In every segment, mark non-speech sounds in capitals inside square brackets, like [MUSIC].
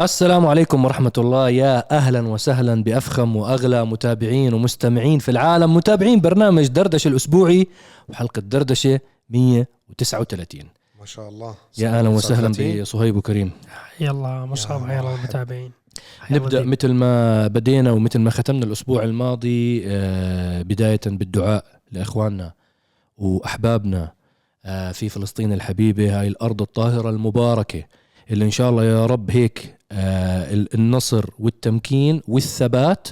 السلام عليكم ورحمة الله. يا أهلا وسهلا بأفخم وأغلى متابعين ومستمعين في العالم متابعين برنامج دردشة الأسبوعي وحلقة دردشة 139 ما شاء الله. يا أهلا وسهلا 39. بصهيب وكريم. يلا مصعب يا يلا واحد. المتابعين نبدأ مثل ما بدينا ومثل ما ختمنا الأسبوع الماضي آه، بداية بالدعاء لإخواننا وأحبابنا آه، في فلسطين الحبيبة هاي الأرض الطاهرة المباركة. اللي إن شاء الله يا رب هيك آه، ال- النصر والتمكين والثبات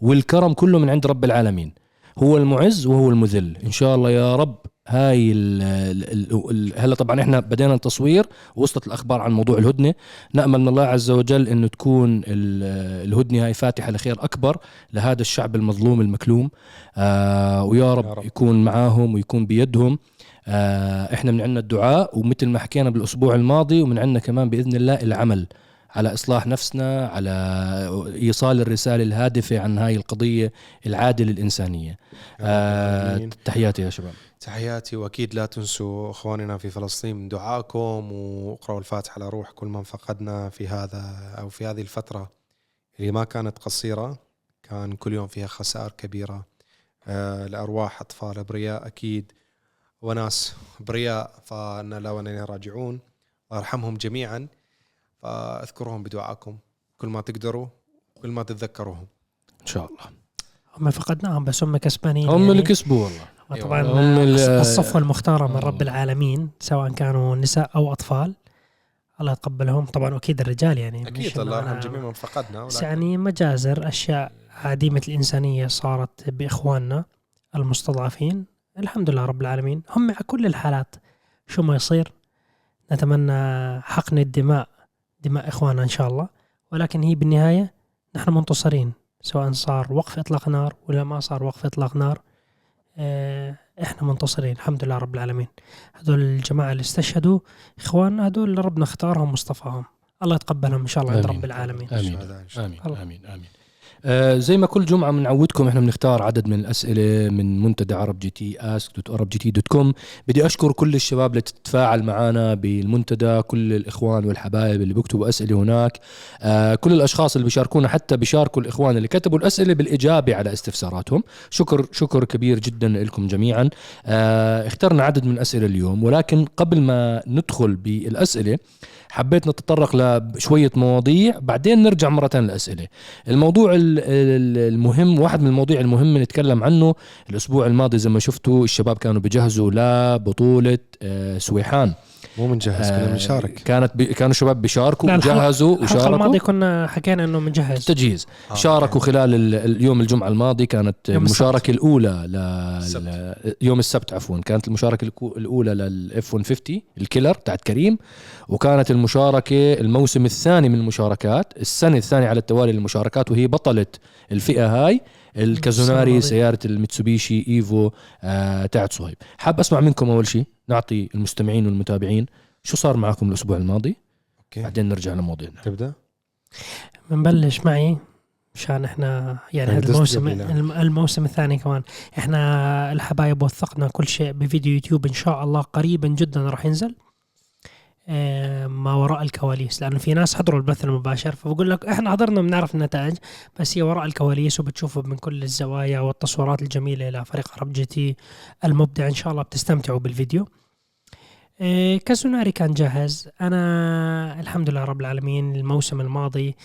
والكرم كله من عند رب العالمين. هو المعز وهو المذل. إن شاء الله يا رب هاي ال ال ال هلا طبعا إحنا بدينا التصوير وصلت الأخبار عن موضوع الهدنة. نأمل من الله عز وجل إنه تكون ال- الهدنة هاي فاتحة لخير أكبر لهذا الشعب المظلوم المكلوم. آه ويا رب, يا رب. يكون معاهم ويكون بيدهم. إحنا من عندنا الدعاء ومثل ما حكينا بالأسبوع الماضي ومن عندنا كمان بإذن الله العمل على إصلاح نفسنا على إيصال الرسالة الهادفة عن هاي القضية العادلة الإنسانية. آه. تحياتي يا شباب. تحياتي وأكيد لا تنسوا إخواننا في فلسطين من دعائكم وأقرأوا الفاتحة على روح كل من فقدنا في هذا أو في هذه الفترة اللي ما كانت قصيرة. كان كل يوم فيها خسائر كبيرة آه، لأرواح أطفال أبرياء أكيد. وناس ابرياء فأنا لا وأنا راجعون. الله يرحمهم جميعا. فاذكروهم بدعائكم كل ما تقدروا كل ما تتذكروهم. إن شاء الله. هم فقدناهم بس هم كسبانين هم يعني. اللي كسبوا والله. طبعا هم ال- الصفوه المختاره من رب. العالمين سواء كانوا نساء أو أطفال. الله يتقبلهم. طبعا أكيد الرجال يعني أكيد الله. يرحم جميع من فقدنا. بس يعني مجازر أشياء عديمة الإنسانية صارت بإخواننا المستضعفين. الحمد لله رب العالمين. هم مع كل الحالات. شو ما يصير نتمنى حقن الدماء دماء إخواننا إن شاء الله. ولكن هي بالنهاية نحن منتصرين سواء صار وقف إطلاق نار ولا ما صار وقف إطلاق نار. آه، إحنا منتصرين الحمد لله رب العالمين. هذول الجماعة اللي استشهدوا اخواننا هذول ربنا اختارهم واصطفاهم الله يتقبلهم إن شاء الله عند آمين. رب العالمين. آمين. إن. آمين. الله. آمين. آمين. آه زي ما كل جمعة بنعودكم إحنا بنختار عدد من الأسئلة من منتدى عرب جي تي ask dot عرب جي تي dot com بدي أشكر كل الشباب اللي تتفاعل معنا بالمنتدى كل الإخوان والحبايب اللي بيكتبوا أسئلة هناك. آه كل الأشخاص اللي بيشاركونا حتى بيشاركوا الإخوان اللي كتبوا الأسئلة بالإجابة على استفساراتهم. شكر شكر كبير جدا لكم جميعا. آه اخترنا عدد من الأسئلة اليوم ولكن قبل ما ندخل بالأسئلة حبيت نتطرق لشوية مواضيع بعدين نرجع ثانية للأسئلة. الموضوع ال- ال- المهم واحد من المواضيع المهمه اللي نتكلم عنه الأسبوع الماضي زي ما شفتوا الشباب كانوا بيجهزوا لبطولة آه، سويحان. مو منجهز كنا آه، بنشارك. كانت بي كانوا الشباب بيشاركوا وجهزوا الحلقة وشاركوا. الماضيه كنا حكينا إنه بنجهز تجهيز. آه، شاركوا أوكي. خلال ال- اليوم الجمعة الماضي كانت يوم المشاركة الأولى ل... السبت. يوم السبت عفوا. كانت المشاركة الكو- الأولى لل F 150 ال killer تاعت كريم. وكانت المشاركة الموسم الثاني من المشاركات السنة الثانية على التوالي للمشاركات وهي بطلة الفئة هاي. الكازوناري. سيارة الميتسوبيشي إيفو آه تاعت صهيب. حاب أسمع منكم أول شيء نعطي المستمعين والمتابعين شو صار معكم الأسبوع الماضي؟ أوكي. بعدين نرجع لمواضيعنا تبدأ؟ بنبلش معي مشان إحنا يعني يعني هذا الموسم الم- الموسم الثاني كمان. إحنا الحبايب وثقنا كل شيء بفيديو يوتيوب إن شاء الله قريبا جدا راح ينزل. ما وراء الكواليس لأنه في ناس حضروا البث المباشر فبقول لك إحنا حضرنا بنعرف النتائج بس هي وراء الكواليس وبتشوفوا من كل الزوايا والتصويرات الجميلة لفريق عرب جي تي المبدع إن شاء الله بتستمتعوا بالفيديو. آه، كازوناري كان جاهز. أنا الحمد لله رب العالمين الموسم الماضي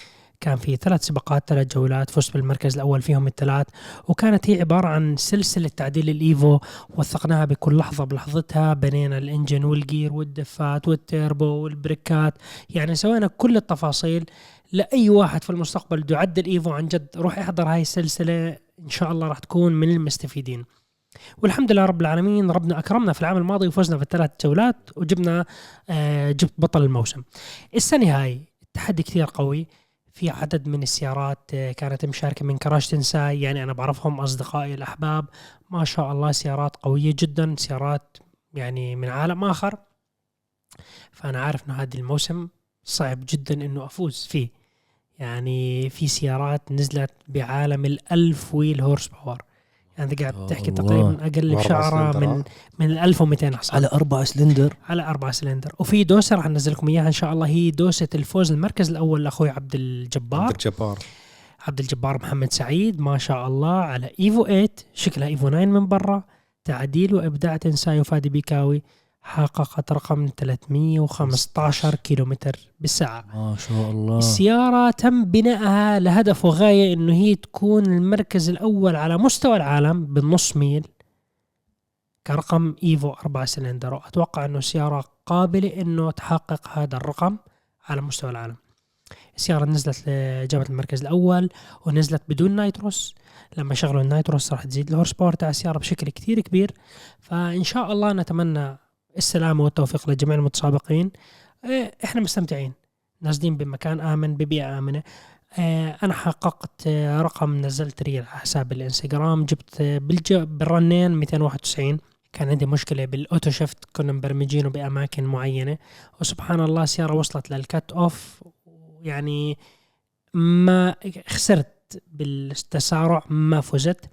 كان في ثلاث سباقات ثلاث جولات فزت بالمركز الأول فيهم الثلاث وكانت هي عبارة عن سلسلة تعديل الإيفو وثقناها بكل لحظة بلحظتها بنينا ال engine وال gear والدفات والتيربو والبريكات. يعني سوينا كل التفاصيل. لأي واحد في المستقبل بده يعدل إيفو عن جد روح احضر هاي السلسلة إن شاء الله راح تكون من المستفيدين. والحمد لله رب العالمين ربنا أكرمنا في العام الماضي وفزنا في الثلاث جولات وجبنا آه جبت بطل الموسم. السنة هاي التحدي كثير قوي. في عدد من السيارات آه، كانت مشاركة من كراش تنساي يعني أنا بعرفهم أصدقائي الأحباب. ما شاء الله سيارات قوية جدا سيارات يعني من عالم آخر. فأنا عارف إنه هذا الموسم صعب جدا إنه أفوز فيه. يعني في سيارات نزلت بعالم الألف wheel horsepower. يعني انت قاعد تحكي. تقريبا أقل شعرة من آه. من ال 1200 حصان على أربعة سلندر؟ على أربعة سلندر. وفي دوسة راح ننزل لكم إياها إن شاء الله. هي دوسة الفوز المركز الأول لأخوي عبد الجبار. عبد الجبار. عبد الجبار محمد سعيد ما شاء الله على إيفو 8 شكلها إيفو 9 من برا. تعديل وإبداع تنساي وفادي بيكاوي. حققت رقم 315 كيلومتر بالساعة. ما شاء الله. السيارة تم بنائها لهدف وغاية إنه هي تكون المركز الأول على مستوى العالم بالنص mile كرقم إيفو 4 سلندر واتوقع إنه السيارة قابلة إنه تحقق هذا الرقم على مستوى العالم. السيارة نزلت جابت المركز الأول ونزلت بدون nitrous. لما شغلوا ال nitrous راح تزيد ال horsepower تاع السيارة بشكل كتير كبير. فإن شاء الله نتمنى السلامة والتوفيق لجميع المتسابقين. إيه، إحنا مستمتعين. نازلين بمكان آمن ببيئة آمنة. إيه، أنا حققت آه، رقم نزلت reel على حساب الإنستغرام. جبت آه،. بال run ين 291 كان عندي مشكلة بال auto shift كنا مبرمجينه بأماكن معينة. وسبحان الله السيارة وصلت لل cut off يعني ما خسرت بالتسارع ما فزت.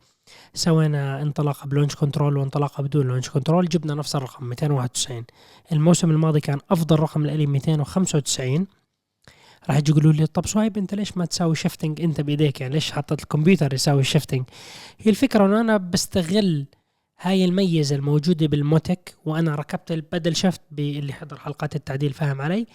سوينا انطلاقه ب launch control وانطلاقه بدون launch control جبنا نفس الرقم 291 الموسم الماضي كان أفضل رقم لي 295 راح يجي يقولوا لي طب صهيب أنت ليش ما تساوي shifting أنت بإيديك يعني ليش حطيت الكمبيوتر يساوي shifting هي الفكرة إنه أنا بستغل هاي الميزة الموجودة بالموتك وأنا ركبت ال paddle shift اللي حضر حلقات التعديل فاهم علي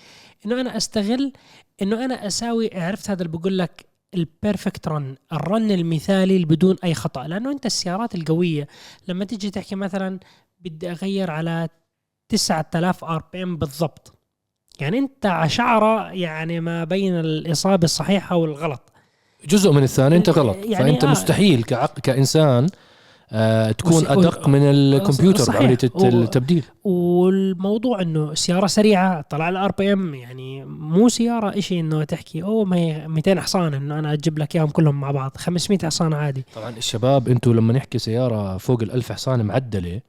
إنه أنا أستغل إنه أنا أساوي عرفت هذا اللي بقول لك ال perfect run ال run المثالي بدون أي خطأ. لأنه أنت السيارات القوية لما تيجي تحكي مثلا بدي أغير على 9000 RPM بالضبط. يعني أنت ع شعرة يعني ما بين الإصابة الصحيحة والغلط. جزء من الثاني أنت غلط. يعني فأنت آه. مستحيل كعقل كإنسان تكون وس- أدق من الكمبيوتر و- التبديل. والموضوع إنه سيارة سريعة طلع ال RPM يعني مو سيارة إشي إنه تحكي أوه ما هي 200 حصان إنه أنا أجيب لك إياهم كلهم مع بعض 500 حصان عادي. طبعا الشباب أنتم لما نحكي سيارة فوق الألف حصان معدلة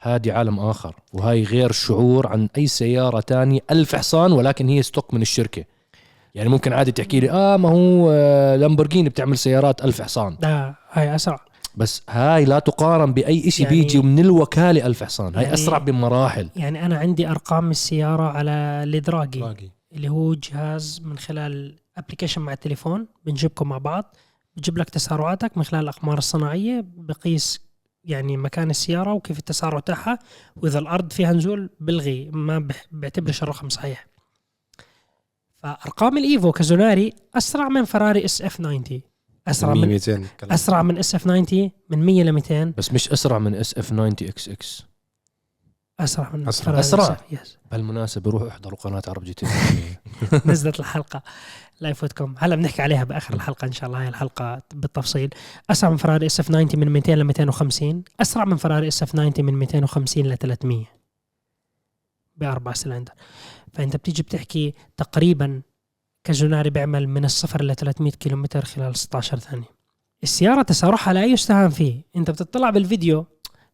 هذه عالم آخر وهي غير شعور عن أي سيارة تانية ألف حصان ولكن هي stock من الشركة. يعني ممكن عادي تحكي لي آه ما هو آه لامبورجيني بتعمل سيارات ألف حصان. ده هاي أسرع. بس هاي لا تقارن بأي شيء يعني- بيجي من الوكالة ألف حصان. هاي يعني- أسرع بمراحل. يعني أنا عندي أرقام السيارة على ال دراجي اللي هو جهاز من خلال application مع التليفون بنجيبكم مع بعض بجيب لك تسارعاتك من خلال الأقمار الصناعية بقيس يعني مكان السيارة وكيف التسارع تاعها. وإذا الأرض فيها نزول بلغي ما بعتبرش الرقم صحيح. فأرقام الإيفو كازوناري أسرع من فراري SF 90 أسرع 100 من 200 كلام. أسرع من SF 90 من 100 ل 200 بس مش أسرع من اس اف 90 إكس إكس أسرع من أسرع. SF. يس بالمناسبة روحوا احضروا قناة عرب جي تي. [LAUGHS] [LAUGHS] نزلت الحلقة. لا يفوتكم هلا بنحكي عليها بآخر الحلقة إن شاء الله. هاي الحلقة بالتفصيل. أسرع من فراري SF 90 من 200 ل 250 أسرع من فراري SF 90 من 250 ل 300 بأربع سلندر. فأنت بتيجي بتحكي تقريبا كازوناري بيعمل من الصفر ل 300 كيلومتر خلال 16 ثانية. السيارة تسارعها لا يستهان فيه. أنت بتطلع بالفيديو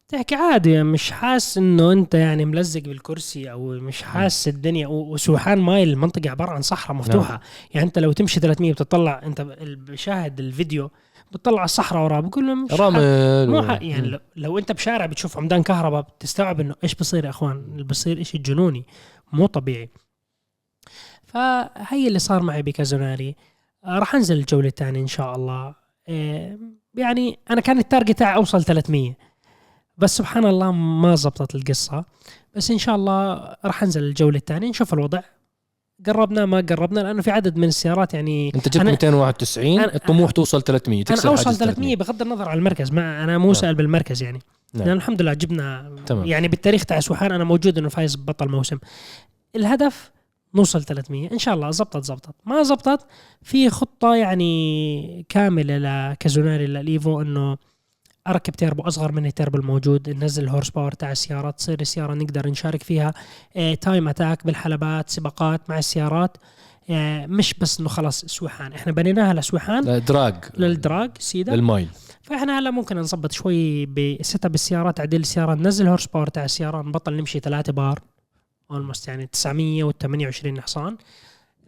تحكي عادي مش حاسس إنه أنت يعني ملزق بالكرسي أو مش حاسس الدنيا. و- وسويحان هاي المنطقة عبارة عن صحراء مفتوحة. يعني أنت لو تمشي 300 بتطلع أنت بشاهد الفيديو بتطلع الصحراء وراه بقول له مش رمل. مو و- ح- يعني لو, لو أنت بشارع بتشوف عمدان كهرباء بتستوعب إنه إيش بصير يا إخوان؟ اللي بصير إشي جنوني مو طبيعي. فهي اللي صار معي بكازوناري. آه، راح أنزل الجولة الثانية إن شاء الله. آه، يعني أنا كان التارجت تاعي أوصل 300 بس سبحان الله ما زبطت القصة. بس إن شاء الله راح أنزل الجولة الثانية. نشوف الوضع. قربنا ما قربنا لأنه في عدد من السيارات يعني أنت جبت أنا- 291 أنا- الطموح توصل 300 تكسر أنا أوصل حاجز 300 بغض النظر عن المركز. ما أنا مو نعم. سائل بالمركز يعني. نعم. لأن الحمد لله جبنا تمام. يعني بالتاريخ تاع سويحان أنا موجود إنه فايز بطل موسم. الهدف نوصل 300 إن شاء الله زبطت زبطت. ما زبطت في خطة يعني كاملة لكازوناري للإيفو إنه أركب تيربو أصغر من التيربو الموجود ننزل ال horsepower تاع السيارات تصير السيارة نقدر نشارك فيها. آه، time attack بالحلبات سباقات مع السيارات. آه، مش بس إنه خلاص سويحان إحنا بنيناها لسويحان لا، drag لل drag سيدا لل mile فإحنا هلا ممكن نظبط شوي بال setup السياره تعديل السيارة ننزل horsepower تاع السيارة نبطل نمشي 3 bar. almost يعني 928 حصان.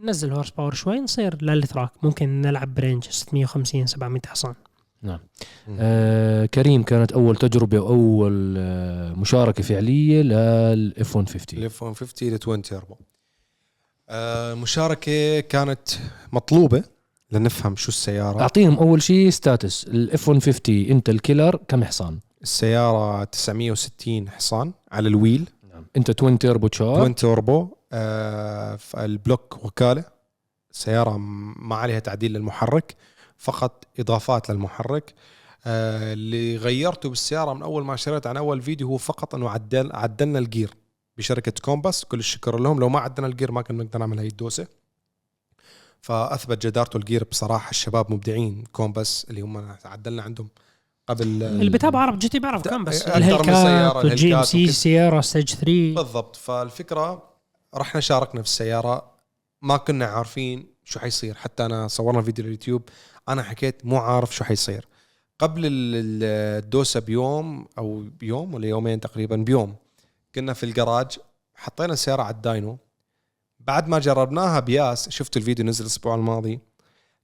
ننزل horsepower شوي نصير لل track ممكن نلعب ب range 650 700 حصان. نعم. آه كريم كانت أول تجربة واول آه مشاركة فعلية لل F-150 ال F-150 ال twin turbo آه مشاركة كانت مطلوبة لنفهم شو السيارة. أعطيهم أول شيء stats ال F-150 انت الكيلر كم حصان؟ السيارة 960 حصان على ال wheel. انت twin turbo charge twin turbo آه ال block وكالة سيارة ما عليها تعديل للمحرك فقط إضافات للمحرك. آه اللي غيرته بالسيارة من أول ما شريت عن أول فيديو هو فقط إنه عدل عدلنا ال gear بشركة كومباس كل الشكر لهم لو ما عدلنا ال gear ما كنا نقدر نعمل هاي الدوسة. فأثبت جدارته ال gear بصراحة الشباب مبدعين كومباس اللي هم عدلنا عندهم قبل اللي بتابع عرب جي تي بيعرف كم بس؟ الهيلكات والجي إم سي. سيارة stage 3 بالضبط. فالفكرة رحنا شاركنا في السيارة. ما كنا عارفين شو حيصير. حتى أنا صورنا فيديو اليوتيوب أنا حكيت مو عارف شو حيصير. قبل ال- ال- الدوسة بيوم أو بيوم ولا يومين تقريبا بيوم كنا في الجراج حطينا السيارة على ال dyno. بعد ما جربناها بياس شفتوا الفيديو نزل الأسبوع الماضي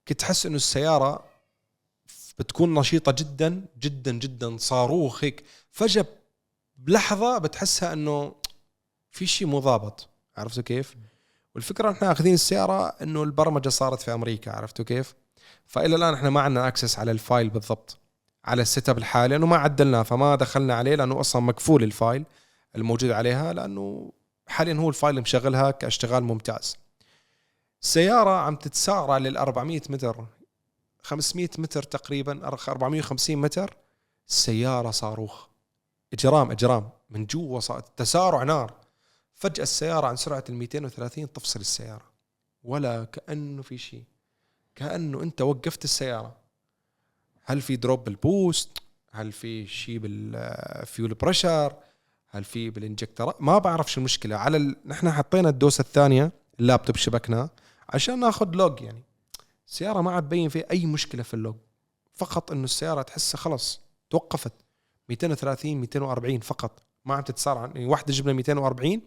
كنت أحس إنه السيارة بتكون نشيطة جدا جدا جدا صاروخ هيك فجأة بلحظة بتحسها إنه في شيء مو ضابط عرفتوا كيف؟ والفكرة إحنا آخذين السيارة إنه البرمجة صارت في أمريكا عرفتوا كيف؟ فإلى الآن إحنا ما عندنا access على ال file بالضبط على ال setup الحالي لأنه ما عدلناه فما دخلنا عليه لأنه أصلا مقفول ال file الموجود عليها لأنه حاليا هو ال file مشغلها كاشتغال ممتاز. السياره عم تتسارع لل 400 متر 500 متر تقريبا 450 متر. السياره صاروخ. إجرام إجرام. من جوا تسارع نار. فجأة السيارة عن سرعة ال 230 تفصل السيارة. ولا كأنه في شيء. كأنه أنت وقفت السيارة. هل في drop بال boost؟ هل في شيء بال fuel pressure هل في بال injector؟ ما بعرف شو المشكلة. على ال... نحن حطينا الدوسة الثانية اللابتوب شبكناه عشان ناخذ log يعني. السيارة ما عاد تبين فيه أي مشكلة في ال log. فقط إنه السيارة تحسها خلص توقفت. 230 240 فقط. ما عم تتسارع يعني واحدة جبنا 240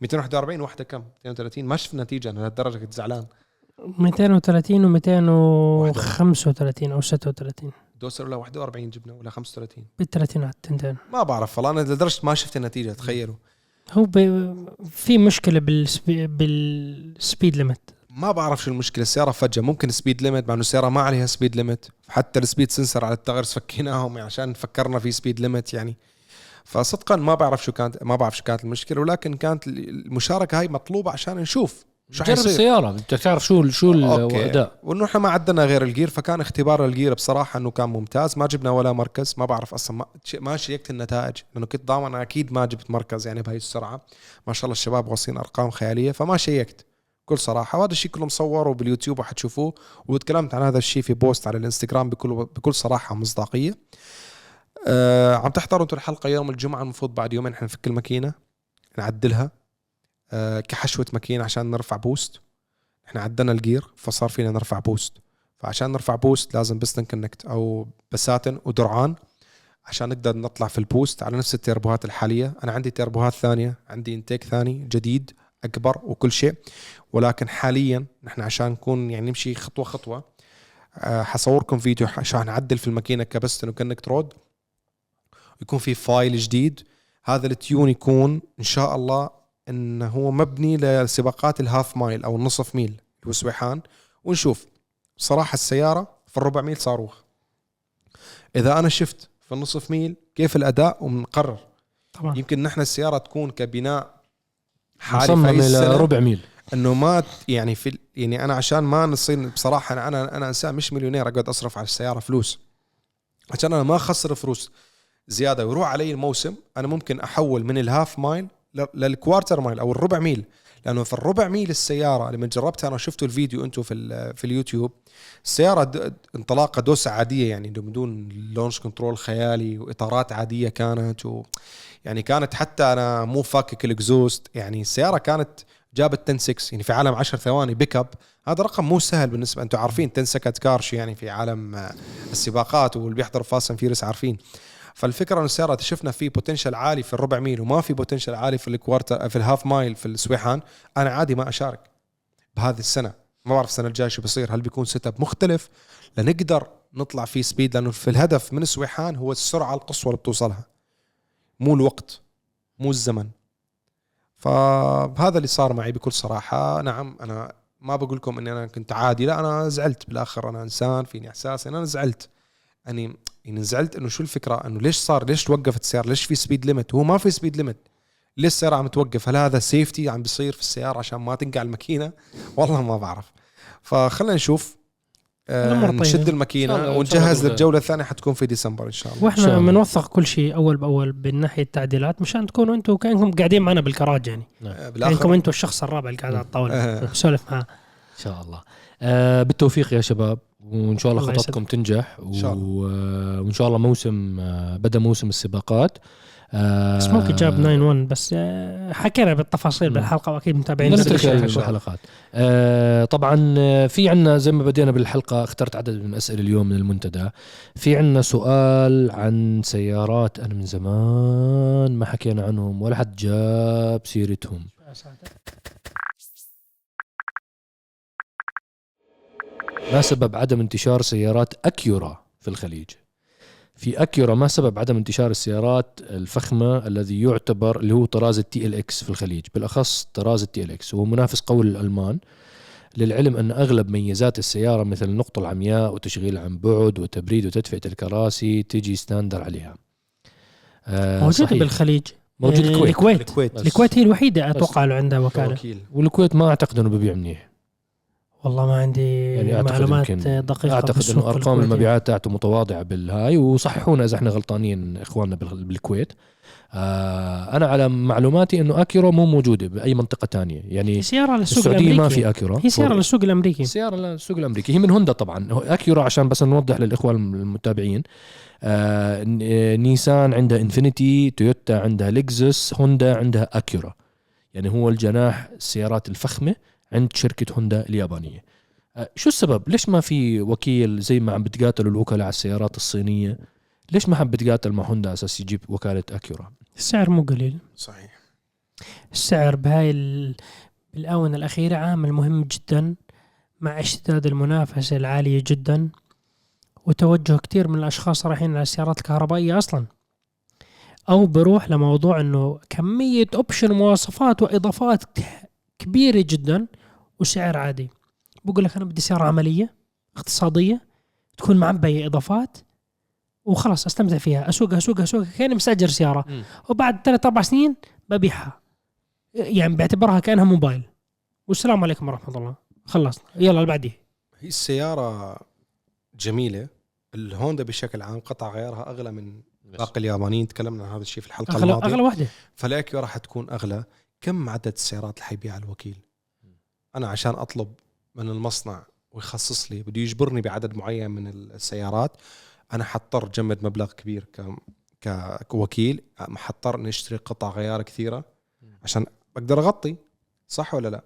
241 واحدة كم؟ 230 ما شفنا نتيجة أنا لهالدرجة كنت زعلان. 230 و 235 أو 36 دوسر ولا 41 جبنا ولا 35 بالثلاثينات تنتين. ما بعرف والله أنا لدرجة ما شفت النتيجة تخيلوا. هو ب... في مشكلة بال spe... بال speed limit ما بعرف شو المشكلة السيارة فجأة ممكن speed limit مع إنه السيارة ما عليها speed limit حتى ال speed sensor على التغرس فكيناهم عشان فكرنا في speed limit يعني. فصدقا ما بعرف شو كانت ما بعرف شو كانت المشكلة ولكن كانت المشاركة هاي مطلوبة عشان نشوف شو جرب حيصير. السيارة بدك تعرف شو شو الأداء. وإنه إحنا ما عدلنا غير ال gear فكان اختبار ال gear بصراحة إنه كان ممتاز. ما جبنا ولا مركز ما بعرف أصلا ما, ما شيكت النتائج لأنه كنت ضامن أكيد ما جبت مركز يعني بهاي السرعة. ما شاء الله الشباب واصلين أرقام خيالية فما شيكت. بكل صراحة وهذا الشيء كله مصور وباليوتيوب وحتشوفوه وتكلمت عن هذا الشيء في post على الإنستغرام بكل بكل صراحة ومصداقيه آه عم تحضروا أنتم الحلقة يوم الجمعة المفروض بعد يومين إحنا نفك الماكينه نعدلها. آه كحشوة ماكينة عشان نرفع boost. إحنا عدلنا ال gear فصار فينا نرفع boost. فعشان نرفع boost لازم piston connect أو بساتن ودرعان عشان نقدر نطلع في ال boost على نفس ال turboهات الحالية. أنا عندي turboهات ثانية عندي intake ثاني جديد. أكبر وكل شيء. ولكن حاليا نحن عشان نكون يعني نمشي خطوة خطوة آه، حصورلكم فيديو عشان نعدل في الماكينة ك piston و connect rod يكون في file جديد. هذا ال tune يكون إن شاء الله إنه هو مبني لسباقات ال half mile أو النصف ميل اللي هو سويحان ونشوف. صراحة السيارة في الربع ميل صاروخ. إذا أنا شفت في النصف ميل كيف الأداء ومنقرر. طبعا يمكن نحن السيارة تكون كبناء حالي مصمم إلى ربع ميل. إنه ما يعني في يعني أنا عشان ما نصير بصراحة أنا أنا أنا انسان مش مليونير أقعد أصرف على السيارة فلوس. عشان أنا ما اخسر فلوس زيادة ويروح علي الموسم أنا ممكن أحول من ال half mile لل quarter mile أو الربع ميل. لأنه في الربع ميل السيارة لما جربتها أنا شفتوا الفيديو أنتم في في اليوتيوب السيارة انطلاقة دوسة عادية يعني بدون launch control خيالي وإطارات عادية كانت و يعني كانت حتى أنا مو فاكك ال exhaust يعني السيارة كانت جابت 10 6 يعني في عالم 10 ثواني بيك اب هذا رقم مو سهل بالنسبة أنتم عارفين 10 second cars يعني في عالم آه، السباقات واللي بيحضروا Fast and Furious عارفين. فالفكرة إنه السيارة شفنا في potential عالي في الربع ميل وما في potential عالي في ال quarter في ال half mile في السويحان. أنا عادي ما أشارك بهذه السنة. ما بعرف السنة الجاية شو بصير هل بيكون setup مختلف؟ لنقدر نطلع فيه speed لأنه في الهدف من السويحان هو السرعة القصوى اللي بتوصلها. مو الوقت مو الزمن. فهذا اللي صار معي بكل صراحة. نعم أنا ما بقول لكم إني أنا كنت عادي لا أنا زعلت بالآخر. أنا إنسان فيني إحساس أنا زعلت. يعني يعني زعلت إنه شو الفكرة؟ إنه ليش صار؟ ليش توقفت السيارة؟ ليش في speed limit هو ما في speed limit ليش السيارة عم توقف؟ هل هذا safety عم بيصير في السيارة عشان ما تنقع الماكينة؟ [LAUGHS] والله ما بعرف. فخلينا نشوف. نشد إن الماكينه ونجهز للجولة الثانية حتكون في ديسمبر إن شاء الله. وإحنا. بنوثق كل شيء أول بأول من ناحية التعديلات مشان تكونوا أنتم كأنكم قاعدين معنا بالكراج يعني. آه، كأنكم أنتم الشخص الرابع اللي قاعد على الطاولة. [LAUGHS] آه، بسولف معاه. إن شاء الله. آه بالتوفيق يا شباب. وإن شاء الله خططكم تنجح. و- آه، وإن شاء الله موسم آه بدأ موسم السباقات. آه بس ممكن جاب 9 1 بس آه، حكينا بالتفاصيل. بالحلقة وأكيد متابعين. الحلقات آه طبعا في عنا زي ما بدينا بالحلقة اخترت عدد من الأسئلة اليوم من المنتدى في عنا سؤال عن سيارات أنا من زمان ما حكينا عنهم ولا حد جاب سيرتهم ما سبب عدم انتشار سيارات أكيورا في الخليج في أكيورا ما سبب عدم انتشار السيارات الفخمة الذي يعتبر اللي هو طراز ال TLX في الخليج. بالأخص طراز ال TLX وهو منافس قوي للألمان. للعلم أن أغلب ميزات السيارة مثل النقطه العمياء وتشغيل عن بعد وتبريد وتدفئة الكراسي تجي standard عليها. آه موجودة صحيح. بالخليج. موجود آه، الكويت الكويت. الكويت. الكويت هي الوحيدة أتوقع اللي عندها وكالة. وكيل والكويت ما أعتقد إنه ببيع منيح. والله ما عندي يعني أعتقد معلومات دقيقة أعتقد إنه أرقام الكويتي. المبيعات تاعته متواضعة بالهاي وصححونا إذا إحنا غلطانين إخواننا بال- بالكويت. آه أنا على معلوماتي إنه أكيورا مو موجودة بأي منطقة تانية. يعني سيارة للسوق السعودية الأمريكي. ما في أكيورا. هي سيارة للسوق الأمريكي. سيارة للسوق الأمريكي. هي من هوندا طبعا. هو اكيورا عشان بس نوضح للاخوه المتابعين. آه آه، نيسان عندها إنفينيتي تويوتا عندها لكزس هوندا عندها اكيورا يعني هو الجناح السيارات الفخمة عند شركة هوندا اليابانية. آه شو السبب؟ ليش ما في وكيل زي ما عم بتقاتلوا الوكلاء على السيارات الصينية؟ ليش ما حب بتقاتل مع هوندا أساس يجيب وكالة أكيورا؟ السعر مو قليل. صحيح. السعر بهاي ال- بالآونة الأخيرة عامل مهم جدا مع اشتداد المنافسة العالية جدا وتوجه كثير من الأشخاص رايحين على السيارات الكهربائية أصلا. أو بروح لموضوع أنه كمية أوبشن مواصفات وإضافات ك- كبيرة جدا وسعر عادي. بقول لك أنا بدي سيارة عملية اقتصادية تكون معبية إضافات وخلاص أستمتع فيها. أسوقها أسوقها أسوقها كأني مستاجر سيارة. مم. وبعد ثلاث أربع سنين ببيعها. يعني بعتبرها كأنها موبايل. والسلام عليكم ورحمة الله. خلصنا. يلا اللي بعديه. هي السيارة جميلة. الهوندا بشكل عام قطع غيارها أغلى من باقي اليابانيين. تكلمنا عن هذا الشيء في الحلقة أغلى الماضية. أغلى واحدة. فالاكيو راح تكون أغلى. كم عدد السيارات اللي حيبيعها الوكيل؟ أنا عشان أطلب من المصنع ويخصص لي بده يجبرني بعدد معين من السيارات أنا حضطر جمد مبلغ كبير ك ك- كوكيل حضطر إني أشتري قطع غيار كثيرة عشان أقدر أغطي صح ولا لا؟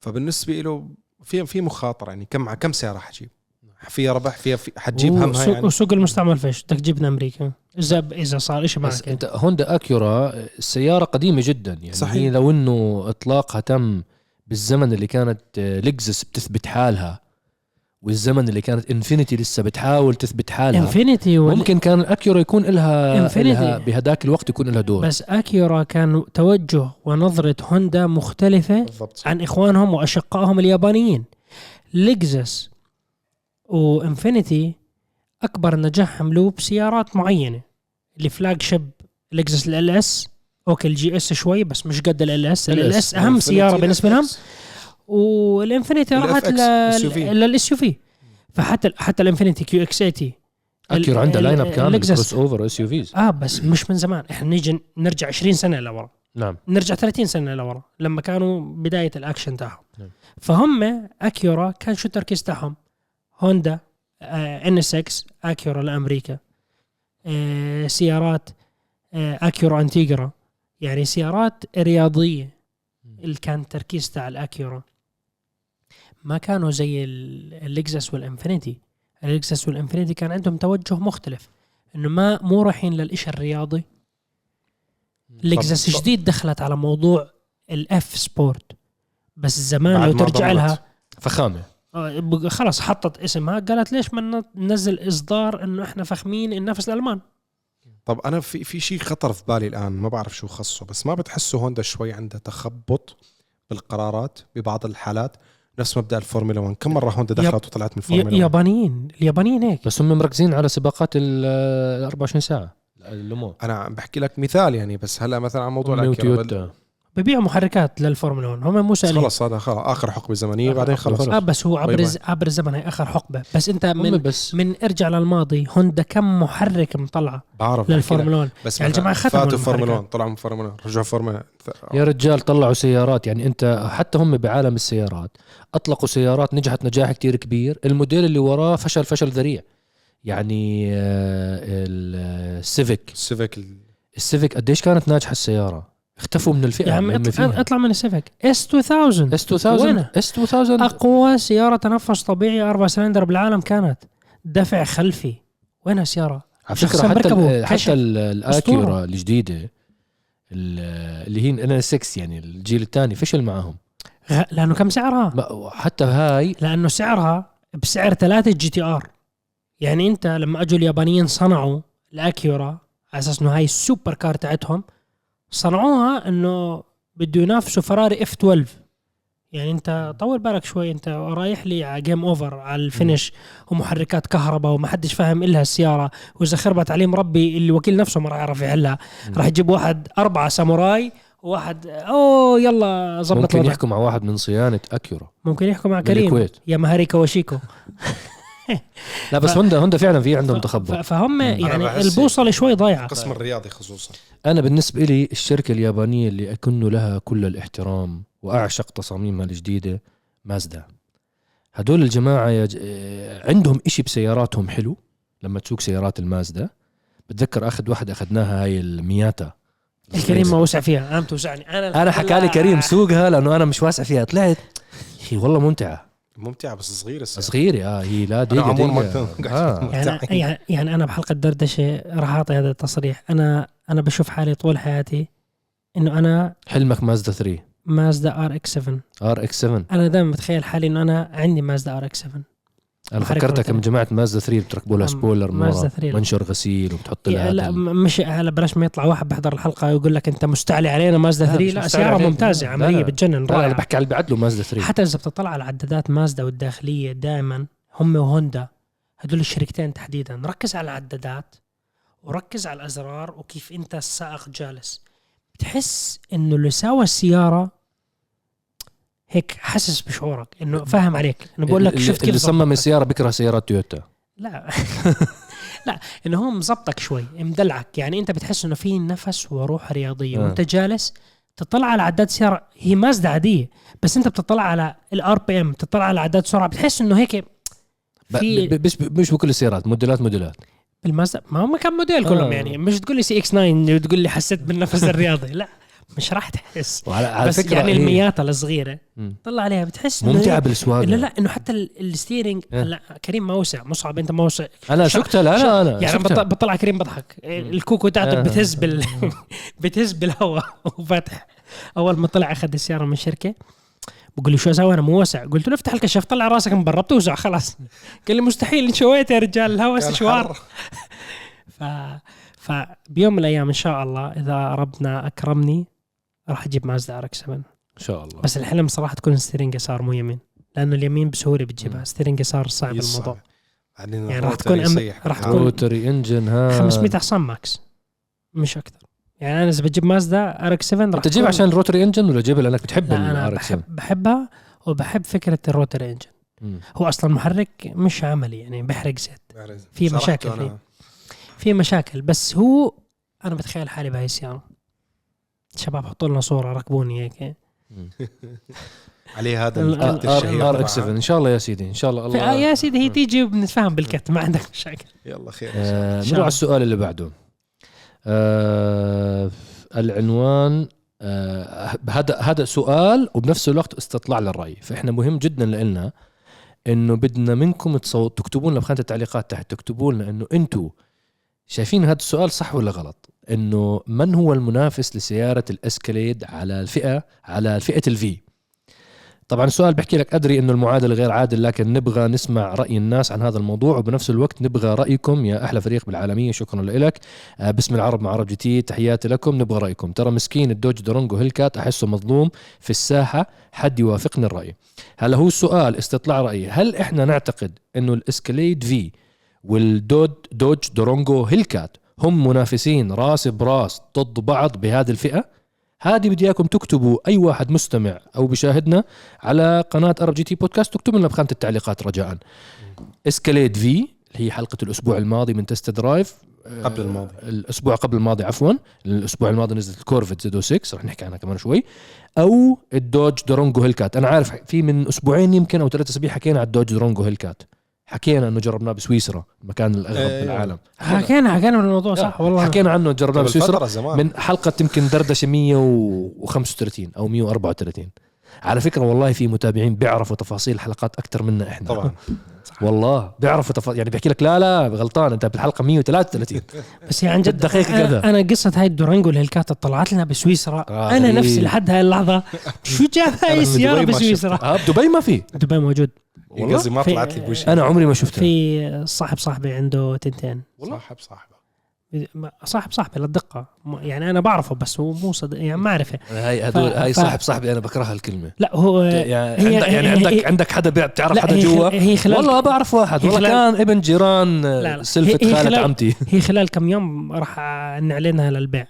فبالنسبة له في في مخاطرة يعني كم كم سيارة حجيب؟ فيها ربح فيها في حتجيب وسوق, يعني؟ وسوق المستعمل فيش بدك تجيب من أمريكا. إذا إذا صار شيء بس معك أنت هوندا أكيورا السيارة قديمة جدا يعني صحيح. هي لو إنه إطلاقها تم بالزمن اللي كانت آه، لكزس بتثبت حالها والزمن اللي كانت انفينيتي لسه بتحاول تثبت حالها. انفينيتي وال... ممكن كان الاكيورا يكون لها Infinity. لها بهداك الوقت يكون لها دور. بس اكيورا كان توجه ونظرة هوندا مختلفة بالضبط. عن إخوانهم وأشقائهم اليابانيين. لكزس وانفينيتي أكبر نجاح عملوه بسيارات معينة اللي flagship لكزس LS okay ال GS شوي بس مش قد LS. LS أهم سيارة بالنسبة لهم والإنفينيتي ال راحت. لل SUV. فحتى حتى الإنفينيتي QX 80 اكيورا عندها ال- lineup كامل. crossover SUVs آه بس مش من زمان. إحنا نيجي نرجع 20 سنة لورا نعم. نرجع 30 سنة لورا لما كانوا بداية الأكشن تاعهم. نعم. فهم أكيورا كان شو التركيز تاعهم. هوندا NSX أكيورا لأمريكا. آه سيارات آه أكيورا إنتيجرا. يعني سيارات رياضية. اللي كان التركيز تاع الأكيورا. ما كانوا زي ال- اللكزس والإنفينيتي. اللكزس والإنفينيتي كان عندهم توجه مختلف. إنه ما مو رايحين للإشي الرياضي. لكزس طب- جديد دخلت على موضوع ال F Sport بس زمان لو ترجع. لها فخامة. آه، خلص حطت اسمها قالت ليش ما ننزل إصدار إنه إحنا فخمين ننافس الألمان؟ طب أنا في في شيء خطر في بالي الآن ما بعرف شو خصه بس ما بتحسوا هوندا شوي عندها تخبط بالقرارات ببعض الحالات نفس مبدأ الفورمولا 1 كم مرة هوندا دخلت وطلعت من الفورمولا 1 يابانيين اليابانيين هيك. بس هم مركزين على سباقات ال 24 ساعة اللومو أنا عم بحكي لك مثال يعني بس هلأ مثلا عن موضوع وتويوتا ببيعوا محركات للفورمولا 1 هم مو بس سالين خلص هذا خلص آخر حقبة زمنية آخر بعدين خلص خلص. آه بس هو عبر باي. الز- عبر الزمن هي آخر حقبة. بس أنت من بس. من ارجع للماضي هوندا كم محرك مطلعه بعرف. للفورمولا 1 بس يعني مثلاً الجماعة ختموا فاتوا فورمولا المحركات. 1 طلعوا من فورمولا 1 رجعوا فورمولا يا رجال طلعوا سيارات. يعني أنت حتى هم بعالم السيارات أطلقوا سيارات نجحت نجاح كتير كبير. الموديل اللي وراه فشل فشل ذريع. يعني ال- السيفيك السيفيك ال- السيفيك قديش كانت ناجحة السيارة؟ اختفوا من الفئة يا عم اطلع, أطلع من السيفيك S 2000 S 2000 وينها؟ S 2000 أقوى سيارة تنفس طبيعي أربع سلندر بالعالم كانت دفع خلفي وين السياره؟ على فكرة حتى ال-. حتى ال- الاكيورا. الجديدة ال- اللي هي ان 6 يعني الجيل الثاني فشل معاهم غ... لأنه كم سعرها؟ حتى هاي لأنه سعرها بسعر ثلاثة جي تي آر يعني أنت لما أجوا اليابانيين صنعوا الأكيورا على أساس إنه هاي السوبر كار تاعتهم صنعوها إنه بده ينافسوا فراري اف 12 يعني أنت طول بالك شوي أنت رايح لي على جيم اوفر على الفينش ومحركات كهرباء وما حدش فاهم الا السيارة. وإذا خربت عليه مربي اللي وكيل نفسه ما راح يعرف يحلها. راح يجيب واحد أربعة ساموراي وواحد أوه يلا ظبط ممكن يحكوا مع واحد من صيانة اكيورا ممكن يحكوا مع كريم. يا مهاري كواشيكو [LAUGHS] لا بس هوندا هوندا فعلا في عندهم تخبط. فهم يعني البوصلة شوي ضايعة القسم الرياضي خصوصا. أنا بالنسبة لي الشركة اليابانية اللي أكن لها كل الاحترام وأعشق تصاميمها الجديدة مازدا. هدول الجماعة يج... عندهم إشي بسياراتهم حلو لما تسوق سيارات المازدا. بتذكر أخذ واحدة أخذناها هاي المياتا. الكريم ما وسع فيها. أنا بتوسعني أنا أنا حكى لي كريم سوقها لأنه أنا مش واسع فيها. طلعت يا أخي والله ممتعة. ممتعة بس صغيرة السيارة. صغيرة آه هي لا دقيقة دقيقة. [LAUGHS] ما- آه. يعني [LAUGHS] يعني يعني أنا بحلقة دردشة راح أعطي هذا التصريح. أنا أنا بشوف حالي طول حياتي إنه أنا حلمك مازدا 3 مازدا RX 7 ار إكس 7 أنا دائما بتخيل حالي إنه أنا عندي مازدا ار إكس 7 أنا فكرتك. من جماعة مازدا 3 بتركبوا لها سبويلر من مازدا ورا 3 لا. منشر غسيل وبتحط لها لا مش هلا بلاش ما يطلع واحد بيحضر الحلقة ويقول لك أنت مستعلي علينا مازدا لا، 3 مش لا مستعلي سيارة. ممتازة لا، عملية لا. بتجنن لا أنا رائعة بحكي على اللي بعد له مازدا 3 حتى إذا بتطلع على عدادات مازدا والداخلية دائما هم وهوندا هدول الشركتين تحديدا ركز على العدادات وركز على الأزرار وكيف أنت السائق جالس بتحس إنه اللي ساوى السيارة هيك حسس بشعورك إنه فاهم عليك إنه بقول لك شفت كيف اللي صمم. السيارة بكره سيارات تويوتا لا [LAUGHS] لا إنه هو مزبطك شوي مدلعك يعني أنت بتحس إنه في نفس وروح رياضية آه. وأنت جالس تطلع على عداد سيارة هي مازدا عادية بس أنت بتطلع على ال RPM بتطلع على عداد سرعة بتحس إنه هيك في ب- مش مش بكل السيارات موديلات موديلات بالمازدا ما هم كم موديل كلهم آه. يعني مش تقول لي CX 9 وتقول لي حسيت بالنفس الرياضي لا مش راح تحس. وعلى على بس فكرة يعني هي المياتا الصغيرة مم. طلع عليها بتحس ممتعة بالسواقة. لا لا إنه حتى ال- ال steering إيه. لا كريم ما وسع مصعب أنت ما وسع أنا شفتها لا لا أنا يعني شفتها. بطلع, كريم بضحك. الكوكو تاعته آه. بتهز بال [LAUGHS] بتهز بالهواء وفاتح أول ما طلع أخذ السيارة من الشركة بقول لي شو أسوي؟ أنا مو واسع قلت له افتح الكشاف طلع راسك من برا بتوسع خلاص. [LAUGHS] قال لي مستحيل إنت شويت يا رجال الهواء سشوار. [LAUGHS] ف فبيوم من الأيام إن شاء الله إذا ربنا أكرمني راح أجيب مازدا R 7 إن شاء الله. بس الحلم صراحة تكون steering يسار مو يمين لأنه اليمين بسهولة بتجيبها. steering يسار صعب. الموضوع. بعدين يعني راح ال rotary تكون أم-. راح تكون- rotary engine ها. 500 حصان max مش أكثر. يعني أنا إذا بجيب مازدا R 7 راح تجيب عشان ال rotary engine ولا جيبها لأنك بتحب ال RX بحب بحبها وبحب فكرة ال rotary engine هو أصلا محرك مش عملي يعني بيحرق زيت. في شرحته مشاكل. فيه. في مشاكل. بس هو أنا بتخيل حالي بهاي السياره شباب حطوا لنا صوره ركبوني هيك عليه هذا ال- ال kit الشهير RX 7 ان شاء الله يا سيدي ان شاء الله آه الله يا سيدي هي تيجي وبنتفاهم بال kit ما عندك مشاكل يلا خير آه نروح على. السؤال اللي بعده آه العنوان آه هذا هذا سؤال وبنفس الوقت استطلاع للرأي فإحنا مهم جدا لنا إنه بدنا منكم تصو... تكتبوا لنا بخانة التعليقات تحت تكتبوا لنا إنه أنتوا شايفين هذا السؤال صح ولا غلط إنه من هو المنافس لسيارة الأسكاليد على الفئة على فئة ال V طبعا السؤال بحكي لك أدري إنه المعادلة غير عادل لكن نبغى نسمع رأي الناس عن هذا الموضوع وبنفس الوقت نبغى رأيكم يا أحلى فريق بالعالمية. شكرا لك آه، باسم العرب مع عرب GT تحياتي لكم. نبغى رأيكم. ترى مسكين الدوج درونجو هيلكات أحسه مظلوم في الساحة حد يوافقني الرأي. هلا هو السؤال استطلاع رأيي. هل إحنا نعتقد إنه الإسكليد V والدود دوج درونجو هيلكات هم منافسين راس براس ضد بعض بهذه الفئة. هذه بدي إياكم تكتبوا أي واحد مستمع أو بشاهدنا على قناة عرب GT podcast تكتب لنا بخانة التعليقات رجاء. اسكاليد V اللي هي حلقة الأسبوع الماضي من test drive قبل الماضي. الأسبوع قبل الماضي عفوا. الأسبوع الماضي نزلت الكورفت Z06 رح نحكي عنها كمان شوي. أو الدوج درونجو هيلكات أنا عارف في من أسبوعين يمكن أو ثلاثة أسابيع حكينا على الدوج درونجو هيلكات حكينا إنه جربناه بسويسرا المكان الأغرب أيوة. بالعالم. حكينا حكينا عن الموضوع صح والله. حكينا عنه جربناه بسويسرا. من حلقة يمكن دردشة 135 أو 134 على فكرة والله في متابعين بيعرفوا تفاصيل الحلقات أكثر منا إحنا. طبعا. والله بيعرفوا تفاصيل يعني بيحكي لك لا لا غلطان أنت بالحلقة 133 بس هي عن جد دقيقة أنا, كذا. أنا قصة هاي الدورانجو الهلكات طلعت لنا بسويسرا. آه، أنا غريب. نفسي لحد هاي اللحظة. شو جاب هاي السيارة بسويسرا؟ آه بدبي ما في. دبي موجود. والله؟ قصدي ما طلعت لي بوشي. أنا عمري ما شفتها في صاحب صاحبي عنده تنتين. صاحب صاحبه صاحب صاحبي للدقه م- يعني أنا بعرفه بس هو مو صد... يعني ما اعرفه هاي هدول ف- هاي صاحب صاحبي أنا بكرهها الكلمة. لا هو يعني هي- عندك يعني هي- عندك هي- عندك حدا بيع- بتعرف لا حدا هي جوا؟ هي خلال والله بعرف واحد والله خلال- كان ابن جيران لا، لا. سلفة هي- هي خالة خلال- عمتي. هي خلال كم يوم راح نعلنها للبيع.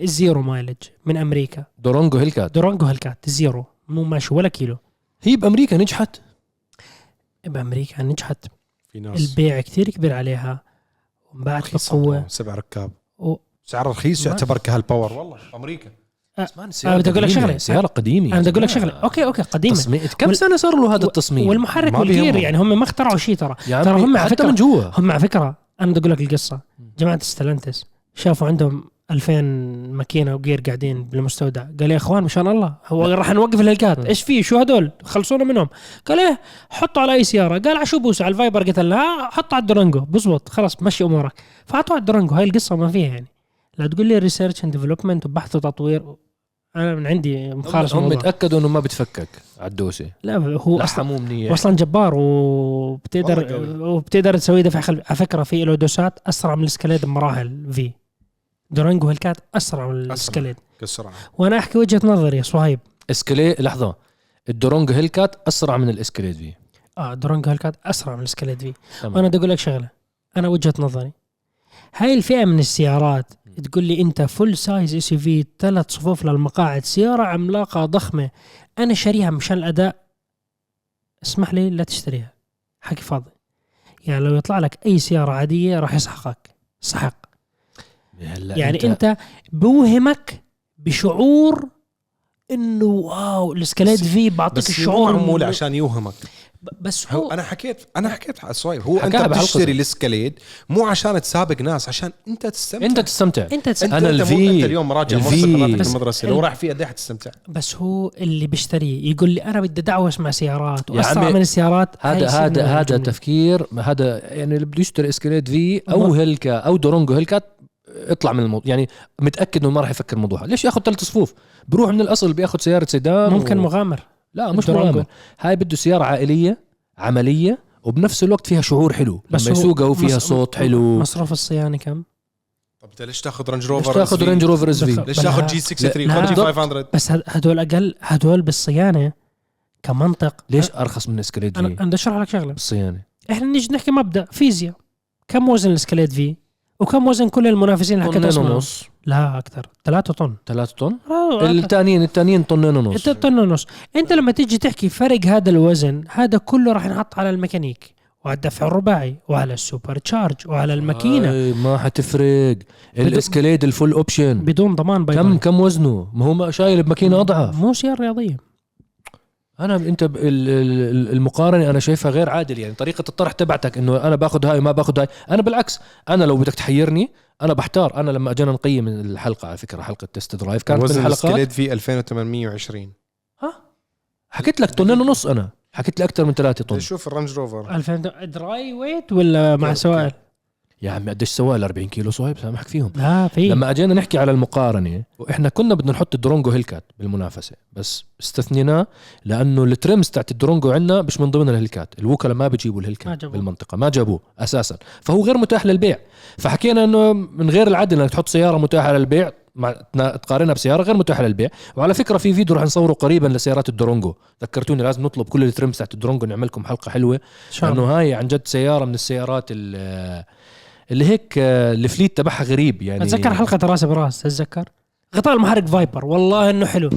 ال zero mileage من أمريكا. دورونجو هيلكات. دورانجو هالكات zero. مو ماشي ولا كيلو. هي بأمريكا نجحت. بأمريكا نجحت. في ناس. البيع كتير كبير عليها. وانباعت رخيصة بقوة. سبع ركاب. و... سعر رخيص يعتبر كهال power. والله أمريكا. أنا بدي أقول لك شغلة. سيارة قديمة. أنا بدي أقول لك شغلة. okay okay قديمة. تصميم كم وال- سنة صار له هذا التصميم؟ والمحرك والجير. يعني هم ما اخترعوا شيء ترى. ترى هم على فكرة- من جوا. هم على فكرة أنا بدي أقول لك القصة. جماعة ستلانتس شافوا عندهم 2000 ماكينة وجير قاعدين بالمستودع. قال يا إخوان مشان الله. هو راح نوقف الهلكات إيش في شو هدول خلصونا منهم. قال إيه؟ حطوا على أي سيارة. قال على شو بوسع على ال Viper. قلت له ها حطوا على الدورانجو بزبط. خلاص مشي أمورك. فحطوا على الدورانجو هاي القصة ما فيها يعني. لا تقول لي research and development وبحث وتطوير. أنا من عندي مخالص هم متأكدوا إنه ما بتفكك على الدوسة. لا هو أصلا لحموه منيح واصلا جبار وبتقدر. وبتقدر تسوي دفع خلفي على فكرة في له دوسات أسرع من الاسكاليد V بمراحل في دورانجو هيلكات أسرع من الاسكاليد كالسرعه وأنا أحكي وجهة نظري يا صهيب. اسكلي لحظة. الدورنجو هيلكات أسرع من الاسكاليد V. آه دورانجو هيلكات أسرع من الاسكاليد V. تمام. وأنا بدي أقول لك شغلة. أنا وجهة نظري. هاي الفئة من السيارات تقول لي أنت full size SUV ثلاث صفوف للمقاعد سيارة عملاقة ضخمة. أنا شاريها مشان الأداء. اسمح لي لا تشتريها. حكي فاضي. يعني لو يطلع لك أي سيارة عادية راح يسحقك. سحق. يعني انت, انت بوهمك بشعور انه wow الاسكاليد V بعطيك الشعور معمول عشان يوهمك. بس هو هو أنا حكيت أنا حكيت على هو أنت. بتشتري الاسكاليد مو عشان تسابق ناس عشان أنت تستمتع. أنت تستمتع. أنت تس... أنت أنا أنت, الفي- انت اليوم راجع بس المدرسة ال- لو راح فيه قد إيه حتستمتع؟ بس هو اللي بيشتريه يقول لي أنا بدي دعوس مع سيارات يا واسرع من السيارات هذا هذا هذا. تفكير هذا يعني اللي بده يشتري اسكاليد V أو هيلكا أو دورونجو هيلكات اطلع من الموضوع. يعني متأكد إنه ما راح يفكر الموضوع. ليش ياخذ ثلاث صفوف؟ بروح من الأصل بياخذ سيارة سيدان ممكن و... مغامر. لا مش. مغامر. هاي بده سيارة عائلية عملية وبنفس الوقت فيها شعور حلو. بس لما هو يسوقها وفيها مص- صوت حلو. مصروف الصيانة كم؟ طب انت ليش تاخذ رينج ليش روفر تاخذ رينج روفر SV ليش تاخذ G 63 لا. خذ G بالضبط. 500 بس هد- هدول أقل هدول بالصيانة كمنطق. ليش أرخص من اسكاليد أنا V أنا بدي أشرح لك شغلة. بالصيانة. إحنا نيجي نحكي مبدأ فيزياء. كم وزن الاسكاليد V وكم وزن كل المنافسين اللي حكيت طنين ونص. لا أكثر. 3 طن. 3 طن. الثانيين الثانيين طنين ونص. طن ونص. انت لما تيجي تحكي فرق هذا الوزن هذا كله راح ينحط على الميكانيك وعلى الدفع الرباعي وعلى ال supercharge وعلى الماكينة. آي، ما حتفرق. الاسكاليد ال full option. بدون ضمان بأي كم. كم وزنه؟ ما هو شايل بماكينة أضعف. مو سياره رياضية. أنا أنت ب- ال- ال- المقارنة أنا شايفها غير عادل يعني طريقة الطرح تبعتك إنه أنا باخذ هاي وما باخذ هاي أنا بالعكس أنا لو بدك تحيرني أنا بحتار أنا لما أجينا نقيم الحلقة على فكرة حلقة test drive كانت من وزن الحلقات في 2820 حكيت لك طنين ونص أنا حكيت لي أكثر من ثلاثة طن. شوف الرينج روفر. 2000 dry weight ولا مع. سوائل يا عمي قديش سوى ال 40 كيلو صهيب؟ سامحك فيهم. لا في. لما أجينا نحكي على المقارنة وإحنا كنا بدنا نحط الدورنجو هيلكات بالمنافسة بس استثنيناه لأنه ال trims تاعت الدورنجو عندنا مش من ضمن الهيلكات الوكلاء ما بيجيبوا ما الهيلكات جابوه. بالمنطقة ما جابوه أساسا. فهو غير متاح للبيع. فحكينا إنه من غير العدل إنك تحط سيارة متاحة للبيع مع تقارنها بسيارة غير متاحة للبيع. وعلى فكرة في فيديو رح نصوره قريبا لسيارات الدورنجو. ذكرتوني لازم نطلب كل ال trims تاعت الدورنجو نعمل لكم حلقة حلوة. لأنه هاي عن جد سيارة من السيارات ال- اللي هيك آه، ال fleet تبعها غريب يعني. أتذكر حلقة راس براس تتذكر غطاء المحرك fiber والله إنه حلو.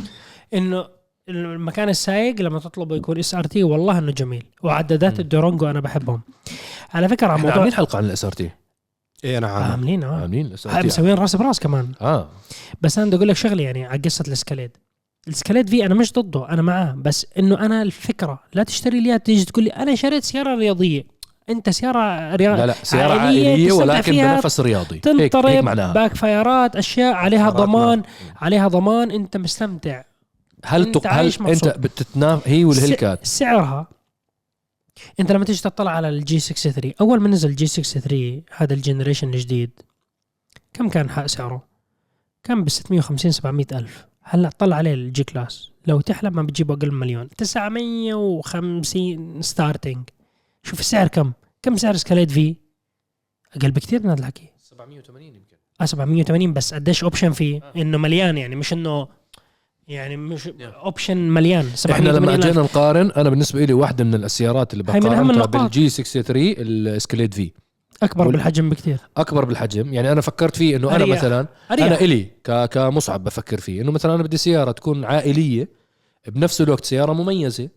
إنه المكان السايق لما تطلبه يكون SRT والله إنه جميل. وعدادات. الدورونجو أنا بحبهم. على فكرة إحنا موضوع عاملين حلقة عن ال SRT. إيه نعم عاملين آه. عاملين ال SRT. مسويين رأس براس كمان. آه. بس أنا بدي أقول لك شغلة يعني على قصة الاسكاليد الاسكاليد V أنا مش ضده أنا معاه. بس إنه أنا الفكرة لا تشتري لي تيجي تقول لي أنا شريت سيارة رياضية. أنت سيارة رياضيه لا لا سيارة عائلية عائلية تستمتع ولكن بنفس رياضي. هيك هيك تنطرب معناها. backfire ات أشياء عليها ضمان نار. عليها ضمان أنت مستمتع. هل أنت تق... هل أنت. بتتناف هي والهيلكات سعرها. أنت لما تيجي تطلع على ال G 63 أول ما نزل ال G 63 هذا ال generation الجديد كم كان حق سعره؟ كان ب 650 700 ألف. هلا طلع عليه ال G-Class لو تحلم ما بتجيبه أقل من مليون. 950 starting شوف السعر كم؟ كم سعر اسكاليد V؟ أقل بكثير من هذا الحكي. 780 يمكن. آه 780 بس. قديش option فيه إنه مليان يعني مش إنه يعني مش option مليان. إحنا لما 780 ألف. أجينا نقارن أنا بالنسبة لي واحدة من السيارات اللي بقارنها. بال G 63 الاسكاليد V. أكبر وال- بالحجم بكثير. أكبر بالحجم. يعني أنا فكرت فيه إنه أنا. مثلا أريح. أنا إلي ك... كمصعب بفكر فيه إنه مثلا أنا بدي سيارة تكون عائلية بنفس الوقت سيارة مميزة آه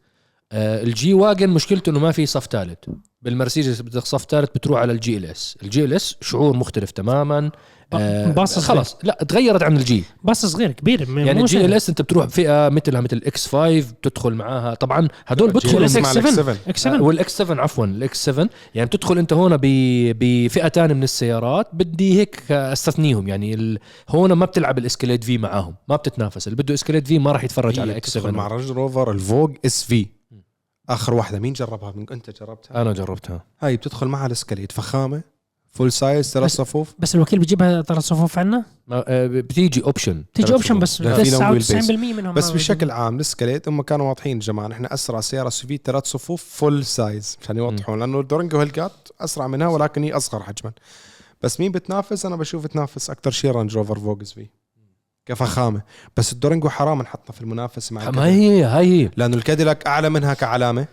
ال G-Wagon مشكلته إنه ما في صف ثالث. بالمرسيدس بدك صف ثالث بتروح على ال GLS ال GLS شعور مختلف تماما. آه باص. خلاص لا تغيرت عن ال G. باص صغير كبير يعني مو ال G. LS انت بتروح بفئه مثلها مثل ال X5 بتدخل معاها. طبعا هدول X7. الإكس 7 إكس 7 والاكس 7 عفوا الاكس 7 يعني بتدخل انت هون ب- بفئة ثانية من السيارات بدي هيك استثنيهم. يعني ال... هون ما بتلعب الاسكاليد V معاهم. ما بتتنافس. اللي بده اسكاليد V ما راح يتفرج على X7 مع رينج روفر الفوق SV آخر واحدة مين جربها؟ من أنت جربتها؟ أنا جربتها. هاي بتدخل معها الاسكاليد فخامة full size ثلاث صفوف. بس الوكيل بيجيبها ثلاث صفوف عنا؟ ما- آه، بتيجي option تيجي option بس لا، في long wheel 99% منهم بس بشكل عام الاسكاليد هم كانوا واضحين يا جماعة نحن أسرع سيارة SUV ثلاث صفوف full size عشان يوضحون لأنه الدورنجو هيلكات أسرع منها ولكن هي أصغر حجما. بس مين بتنافس؟ أنا بشوف تنافس أكثر شيء رينج روفر فوق SV كفخامة. بس الدورنجو حرام نحطها في المنافسة مع ما. هي هاي هي. لأنه الكاديلاك أعلى منها كعلامة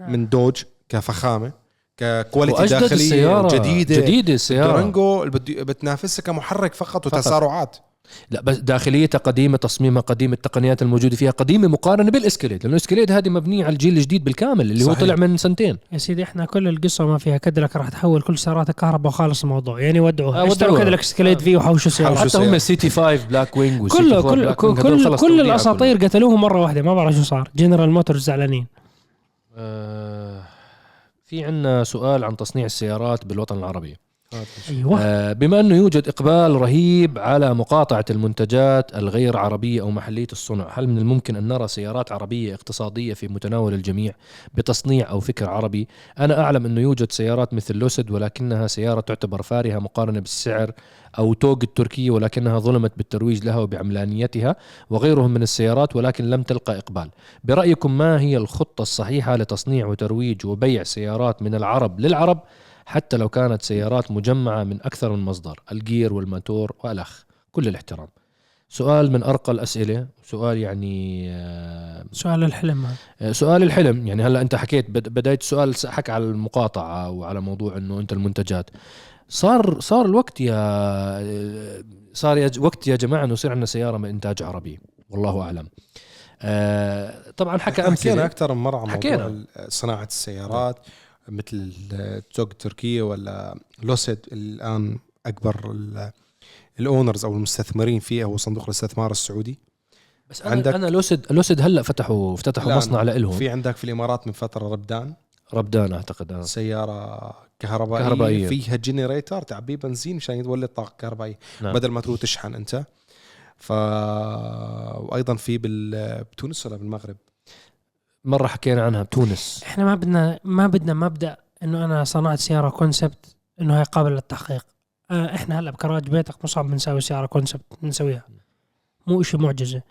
من Dodge كفخامة ك quality داخلية السيارة. جديدة. جديدة السيارة. ال Durango بتنافسها كمحرك فقط فقط. وتسارعات. لا بس داخليتها قديمه تصميمها قديم التقنيات الموجودة فيها قديمة مقارنة بال Escalade لأنه ال Escalade هذه مبنية على الجيل الجديد بالكامل اللي صحيح. هو طلع من سنتين. يا سيدي إحنا كل القصة ما فيها كاديلاك راح تحول كل سيارات الكهرباء وخالص الموضوع. يعني ودعوها آه، اشتروا. كاديلاك Escalade في وحوشوا حوشوا حتى هم سيارة. CT 5 Blackwing كله CT 4 كل كل كل الأساطير قتلوهم مرة واحدة ما بعرف شو صار. جنرال موتورز زعلانين. آه، في عنا سؤال عن تصنيع السيارات بالوطن العربي. أيوه. آه، بما أنه يوجد إقبال رهيب على مقاطعة المنتجات الغير عربية أو محلية الصنع هل من الممكن أن نرى سيارات عربية اقتصادية في متناول الجميع بتصنيع أو فكر عربي؟ أنا أعلم أنه يوجد سيارات مثل لوسيد ولكنها سيارة تعتبر فارهة مقارنة بالسعر أو TOGG التركية ولكنها ظلمت بالترويج لها وبعملانيتها وغيرهم من السيارات ولكن لم تلقى إقبال. برأيكم ما هي الخطة الصحيحة لتصنيع وترويج وبيع سيارات من العرب للعرب حتى لو كانت سيارات مجمعة من أكثر من مصدر ال gear والماتور وإلخ. كل الاحترام. سؤال من أرقى الأسئلة. سؤال يعني آه، سؤال الحلم. آه، سؤال الحلم. يعني هلأ أنت حكيت بد- بداية السؤال حكى على المقاطعة وعلى موضوع أنه أنت المنتجات. صار صار الوقت يا آه، صار يا ج- وقت يا جماعة أنه يصير عندنا سيارة من إنتاج عربي. والله أعلم. آه، طبعا حكى حكينا أمثلة. أكثر من مرة عن حكينا. موضوع صناعة السيارات. مثل التوج التركية ولا لوسيد الآن أكبر ال- الأونرز أو المستثمرين فيها هو صندوق الاستثمار السعودي؟ بس أنا, عندك- أنا لوسيد لوسيد هلأ فتحوا افتتحوا مصنع لإلهم. في عندك في الإمارات من فترة ربدان. ربدان أعتقد آه. سيارة كهربائية, كهربائية. فيها generator تعبيه بنزين مشان يولد طاقة كهربائية. نعم. بدل ما تروح تشحن أنت. ف وأيضا في بال... بتونس ولا بالمغرب؟ مرة حكينا عنها بتونس. إحنا ما بدنا ما بدنا مبدأ إنه أنا صنعت سيارة concept إنه هي قابلة للتحقيق. آه إحنا هلأ بكراج بيتك مصعب بنساوي سيارة concept بنسويها مو إشي معجزة.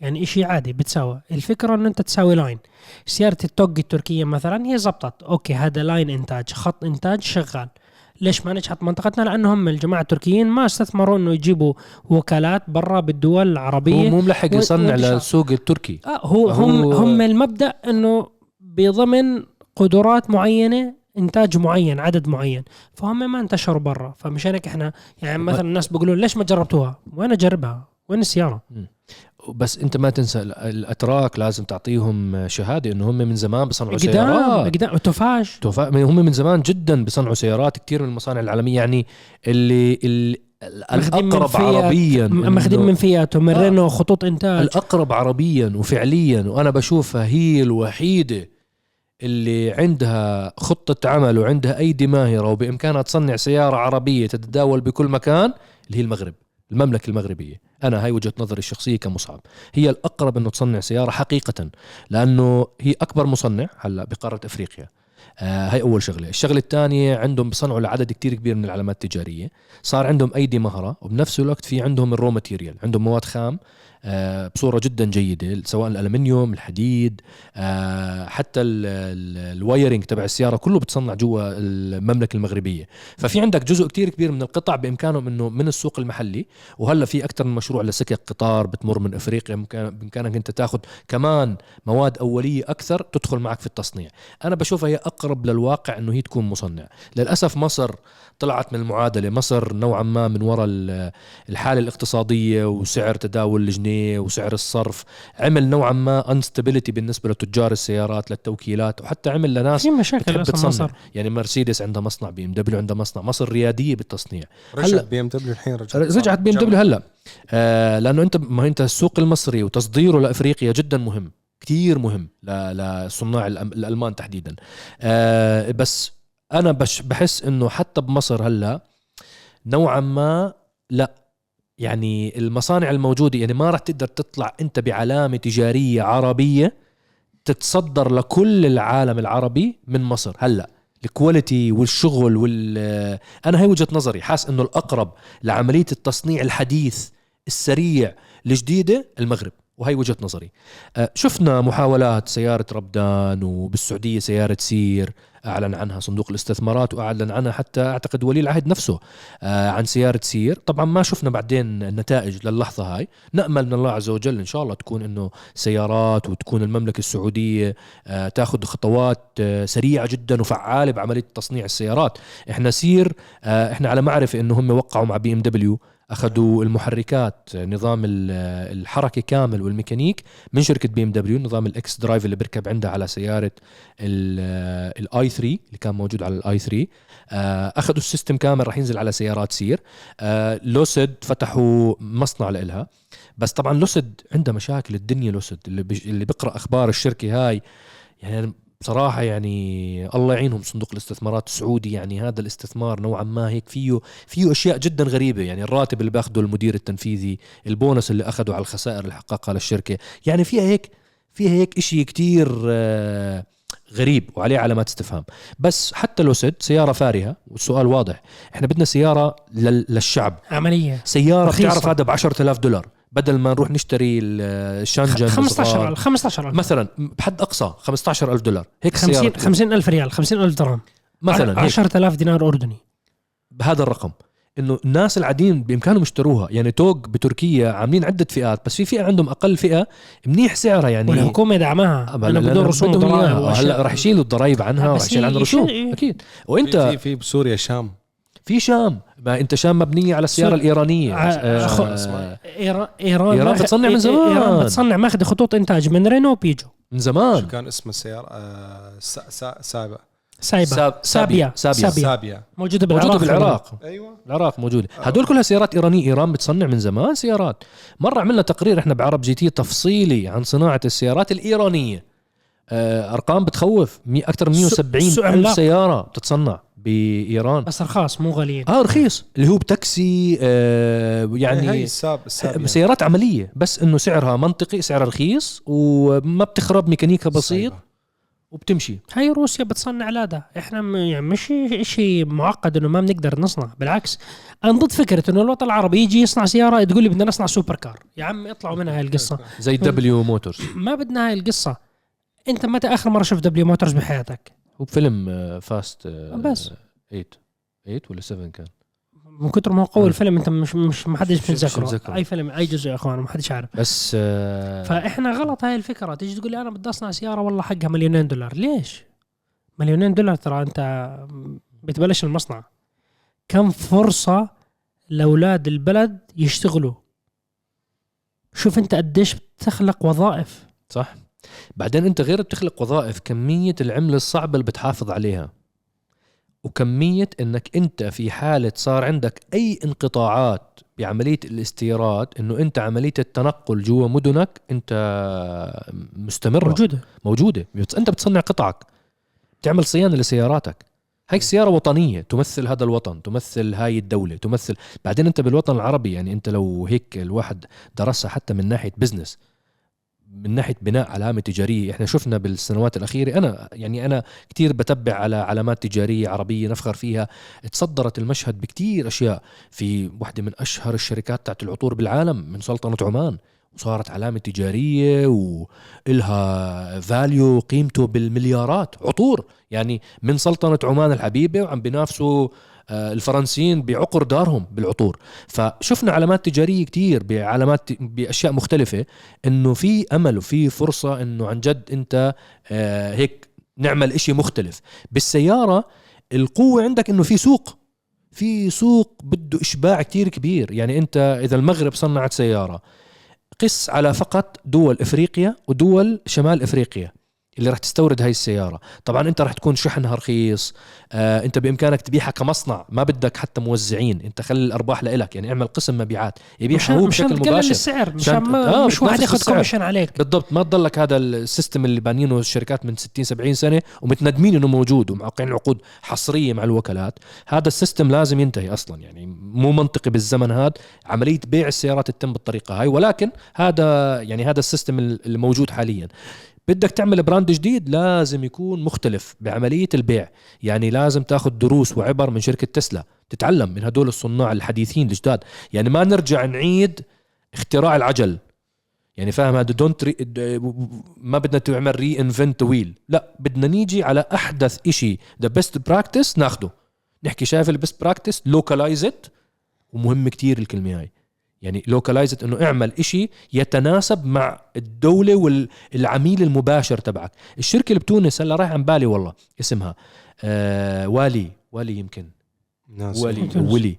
يعني إشي عادي بتساوى. الفكرة إنه أنت تساوي line سيارة ال TOGG التركية مثلا هي زبطت. أوكي هذا line إنتاج. خط إنتاج شغال. ليش ما نجحت منطقتنا؟ لأنهم الجماعة التركيين ما استثمروا إنه يجيبوا وكالات برا بالدول هو العربيه مو ملحق يصنع. للسوق التركي. آه هو هم هو- هم المبدأ إنه بضمن قدرات معينة إنتاج معين عدد معين. فهم ما انتشروا برا. فمشان هيك إحنا يعني مثلا الناس بيقولوا ليش ما جربتوها؟ وين أجربها؟ وين السيارة؟ بس انت ما تنسى ال- الاتراك لازم تعطيهم شهادة انه هم من زمان بيصنعوا قدام سيارات. قدام توفاج. توفا- هم من زمان جدا بيصنعوا سيارات كثير من المصانع العالمية يعني اللي, اللي الأقرب عربيا ماخذين من فيات ومن آه. رينو خطوط إنتاج. الأقرب عربيا وفعليا وأنا بشوفها هي الوحيدة اللي عندها خطة عمل وعندها أيدي ماهرة وبإمكانها تصنع سيارة عربية تتداول بكل مكان اللي هي المغرب المملكة المغربية. أنا هاي وجهة نظري الشخصية كمصعب. هي الأقرب إنه تصنع سيارة حقيقة لأنه هي أكبر مصنع هلأ بقارة أفريقيا. آه هاي أول شغلة. الشغلة الثانية عندهم بصنعوا لعدد كتير كبير من العلامات التجارية. صار عندهم أيدي مهرة وبنفس الوقت في عندهم ال raw material. عندهم مواد خام بصورة جدا جيدة سواء الألمنيوم الحديد آه، حتى ال- ال- ال wiring تبع السيارة كله بتصنع جوا المملكة المغربية. ففي عندك جزء كتير كبير من القطع بإمكانهم إنه من السوق المحلي وهلأ في أكثر من مشروع لسكك قطار بتمر من إفريقيا بإمكانك أنت تاخذ كمان مواد أولية أكثر تدخل معك في التصنيع. أنا بشوفها هي أقرب للواقع إنه هي تكون مصنع. للأسف مصر طلعت من المعادلة. مصر نوعا ما من وراء ال- الحالة الاقتصادية وسعر تداول الجنيه وسعر الصرف عمل نوعا ما instability بالنسبة لتجار السيارات للتوكيلات وحتى عمل لناس في مشاكل بتحب تصنع. مصر يعني مرسيدس عندها مصنع بي ام دبليو عندها مصنع مصر ريادية بالتصنيع. هلا- رجعت بي ام دبليو الحين رجعت رجعت بي ام دبليو هلأ. آه لأنه أنت ما أنت السوق المصري وتصديره لأفريقيا جدا مهم كتير مهم ل- لصناع الألمان تحديدا. آه بس أنا بش بحس إنه حتى بمصر هلأ نوعا ما لأ. يعني المصانع الموجودة يعني ما راح تقدر تطلع أنت بعلامة تجارية عربية تتصدر لكل العالم العربي من مصر. هلأ الكواليتي والشغل وال أنا هي وجهة نظري. حاس إنه الأقرب لعملية التصنيع الحديث السريع الجديده المغرب وهي وجهة نظري. آه، شفنا محاولات سيارة ربدان وبالسعودية سيارة سير. أعلن عنها صندوق الاستثمارات وأعلن عنها حتى أعتقد ولي العهد نفسه آه، عن سيارة سير. طبعا ما شفنا بعدين النتائج للحظة هاي. نأمل من الله عز وجل إن شاء الله تكون إنه سيارات وتكون المملكة السعودية آه، تأخذ خطوات آه، سريعة جدا وفعالة بعملية تصنيع السيارات. إحنا Ceer إحنا على معرفة إنه هم وقعوا مع بي إم دبليو. أخذوا المحركات نظام ال- الحركة كامل والميكانيك من شركة بي إم دبليو نظام ال xDrive اللي بيركب عندها على سيارة ال i3 اللي كان موجود على ال i3 آه، أخذوا ال system كامل راح ينزل على سيارات Ceer. آه، Lucid فتحوا مصنع لإلها. بس طبعا لوسيد عندها مشاكل الدنيا لوسيد اللي بيقرأ أخبار الشركة هاي يعني بصراحة يعني الله يعينهم صندوق الاستثمارات السعودي يعني هذا الاستثمار نوعا ما هيك فيه فيه أشياء جدا غريبة. يعني الراتب اللي بأخده المدير التنفيذي البونص اللي أخده على الخسائر اللي حققها للشركة يعني فيها هيك فيها هيك إشي كتير آه، غريب وعليه علامات استفهام. بس حتى لو سد سيارة فارهة والسؤال واضح إحنا بدنا سيارة لل- للشعب. عملية. سيارة رخيصة. بتعرف هذا ب 10000 دولار. بدل ما نروح نشتري الشانجن 15000 15000 مثلا بحد أقصى 15000 دولار. هيك 50 سيارة 50000 ريال 50000 درهم. مثلا هيك. 10000 دينار أردني. بهذا الرقم. إنه الناس العاديين بإمكانهم يشتروها. يعني توج بتركيا عاملين عدة فئات بس في فئة عندهم أقل فئة منيح سعرها يعني. والحكومة دعمها. لأن بدون رسوم. هلأ راح يشيلوا الضرائب عنها بس يشيل عنها رسوم. أكيد. في وانت في, في بسوريا شام. في شام. ما انت شام مبنية على السيارة سوري. الإيرانية. آه، أخو- آه، إيران إيران بتصنع من زمان. إيران بتصنع ماخذ خطوط إنتاج من رينو وبيجو من شو زمان كان اسم السيارة؟ آه سا سا سابا. سايبا ساب- سابيا. سابيا. سابيا. سابيا. موجودة بالعراق. موجودة بالعراق. أيوه. العراق موجودة. هدول كلها سيارات إيرانية. إيران بتصنع من زمان سيارات. مرة عملنا تقرير إحنا بعرب GT تفصيلي عن صناعة السيارات الإيرانية. آه، أرقام بتخوف. أكثر من سو- 170 سو ألف. سيارة بتتصنع. بإيران. بس رخاص مو غاليين. آه رخيص. اللي هو بتاكسي آه يعني يعني هي الساب السابيا سيارات عملية. بس إنه سعرها منطقي سعرها رخيص وما بتخرب ميكانيكا بسيط سايبا. وبتمشي. هاي روسيا بتصنع لادا إحنا م- يعني مش شيء معقد إنه ما بنقدر نصنع. بالعكس أنا ضد فكرة إنه الوطن العربي يجي يصنع سيارة تقول لي بدنا نصنع supercar يا عم اطلعوا منها هاي القصة. زي W Motors ما بدنا هاي القصة. أنت متى آخر مرة شفت W Motors بحياتك؟ وبفيلم آه، Fast بس. 8 8 ولا 7 كان؟ من كتر ما هو قوي آه. الفيلم انت مش مش ما حدش متذكره متذكره. أي فيلم أي جزء يا أخوان ما حدش عارف بس آه، فإحنا غلط هاي الفكرة. تيجي تقول لي أنا بدي أصنع سيارة والله حقها مليونين دولار. ليش؟ مليونين دولار ترى أنت بتبلش المصنع. كم فرصة لأولاد البلد يشتغلوا؟ شوف أنت قديش بتخلق وظائف. صح. بعدين انت غير بتخلق وظائف كمية العملة الصعبة اللي بتحافظ عليها. وكمية انك انت في حالة صار عندك أي انقطاعات بعملية الاستيراد إنه انت عملية التنقل جوا مدنك انت مستمرة. موجودة. موجودة. انت بتصنع قطعك. بتعمل صيانة لسياراتك. هيك سيارة وطنية تمثل هذا الوطن تمثل هاي الدولة تمثل. بعدين انت بالوطن العربي يعني انت لو هيك الواحد درسها حتى من ناحية بزنس من ناحية بناء علامة تجارية. إحنا شفنا بالسنوات الأخيرة أنا يعني أنا كتير بتبع على علامات تجارية عربية نفخر فيها. تصدرت المشهد بكتير أشياء. في واحدة من أشهر الشركات تاعت العطور بالعالم من سلطنة عمان وصارت علامة تجارية وإلها فاليو قيمته بالمليارات. عطور يعني من سلطنة عمان الحبيبة وعم بينافسوا الفرنسيين بعقر دارهم بالعطور. فشفنا علامات تجارية كتير بعلامات بأشياء مختلفة إنه في أمل وفي فرصة إنه عن جد أنت آه، هيك نعمل إشي مختلف. بالسيارة القوة عندك إنه في سوق. في سوق بده إشباع كتير كبير. يعني أنت إذا المغرب صنعت سيارة قس على فقط دول إفريقيا ودول شمال إفريقيا. اللي راح تستورد هاي السيارة. طبعا أنت راح تكون شحنها رخيص آه أنت بإمكانك تبيعها كمصنع ما بدك حتى موزعين. أنت خلي الأرباح لإلك يعني اعمل قسم مبيعات. يبيعها هو بشكل مباشر. السعر مشان ما آه، مش واحد ياخذ. commission عليك. بالضبط. ما تضلك هذا ال system اللي بانينه الشركات من 60 70 سنة ومتندمين إنه موجود ومعقين عقود حصرية مع الوكالات. هذا ال system لازم ينتهي أصلا يعني مو منطقي بالزمن هذا. عملية بيع السيارات تتم بالطريقة هاي ولكن هذا يعني هذا ال system اللي موجود حاليا. بدك تعمل brand جديد لازم يكون مختلف بعملية البيع. يعني لازم تاخذ دروس وعبر من شركة تسلا. تتعلم من هدول الصناع الحديثين الجداد. يعني ما نرجع نعيد اختراع العجل. يعني فاهم هذا؟ don't re... ما بدنا تعمل reinvent wheel لا بدنا نيجي على أحدث إشي. the best practice ناخده. نحكي شايف ال best practice localize ومهم كتير الكلمة هاي. يعني localize إنه اعمل إشي يتناسب مع الدولة والعميل المباشر تبعك. الشركة اللي بتونس هلا رايح عن بالي والله اسمها آه والي والي يمكن. ناس ولي تونس. ولي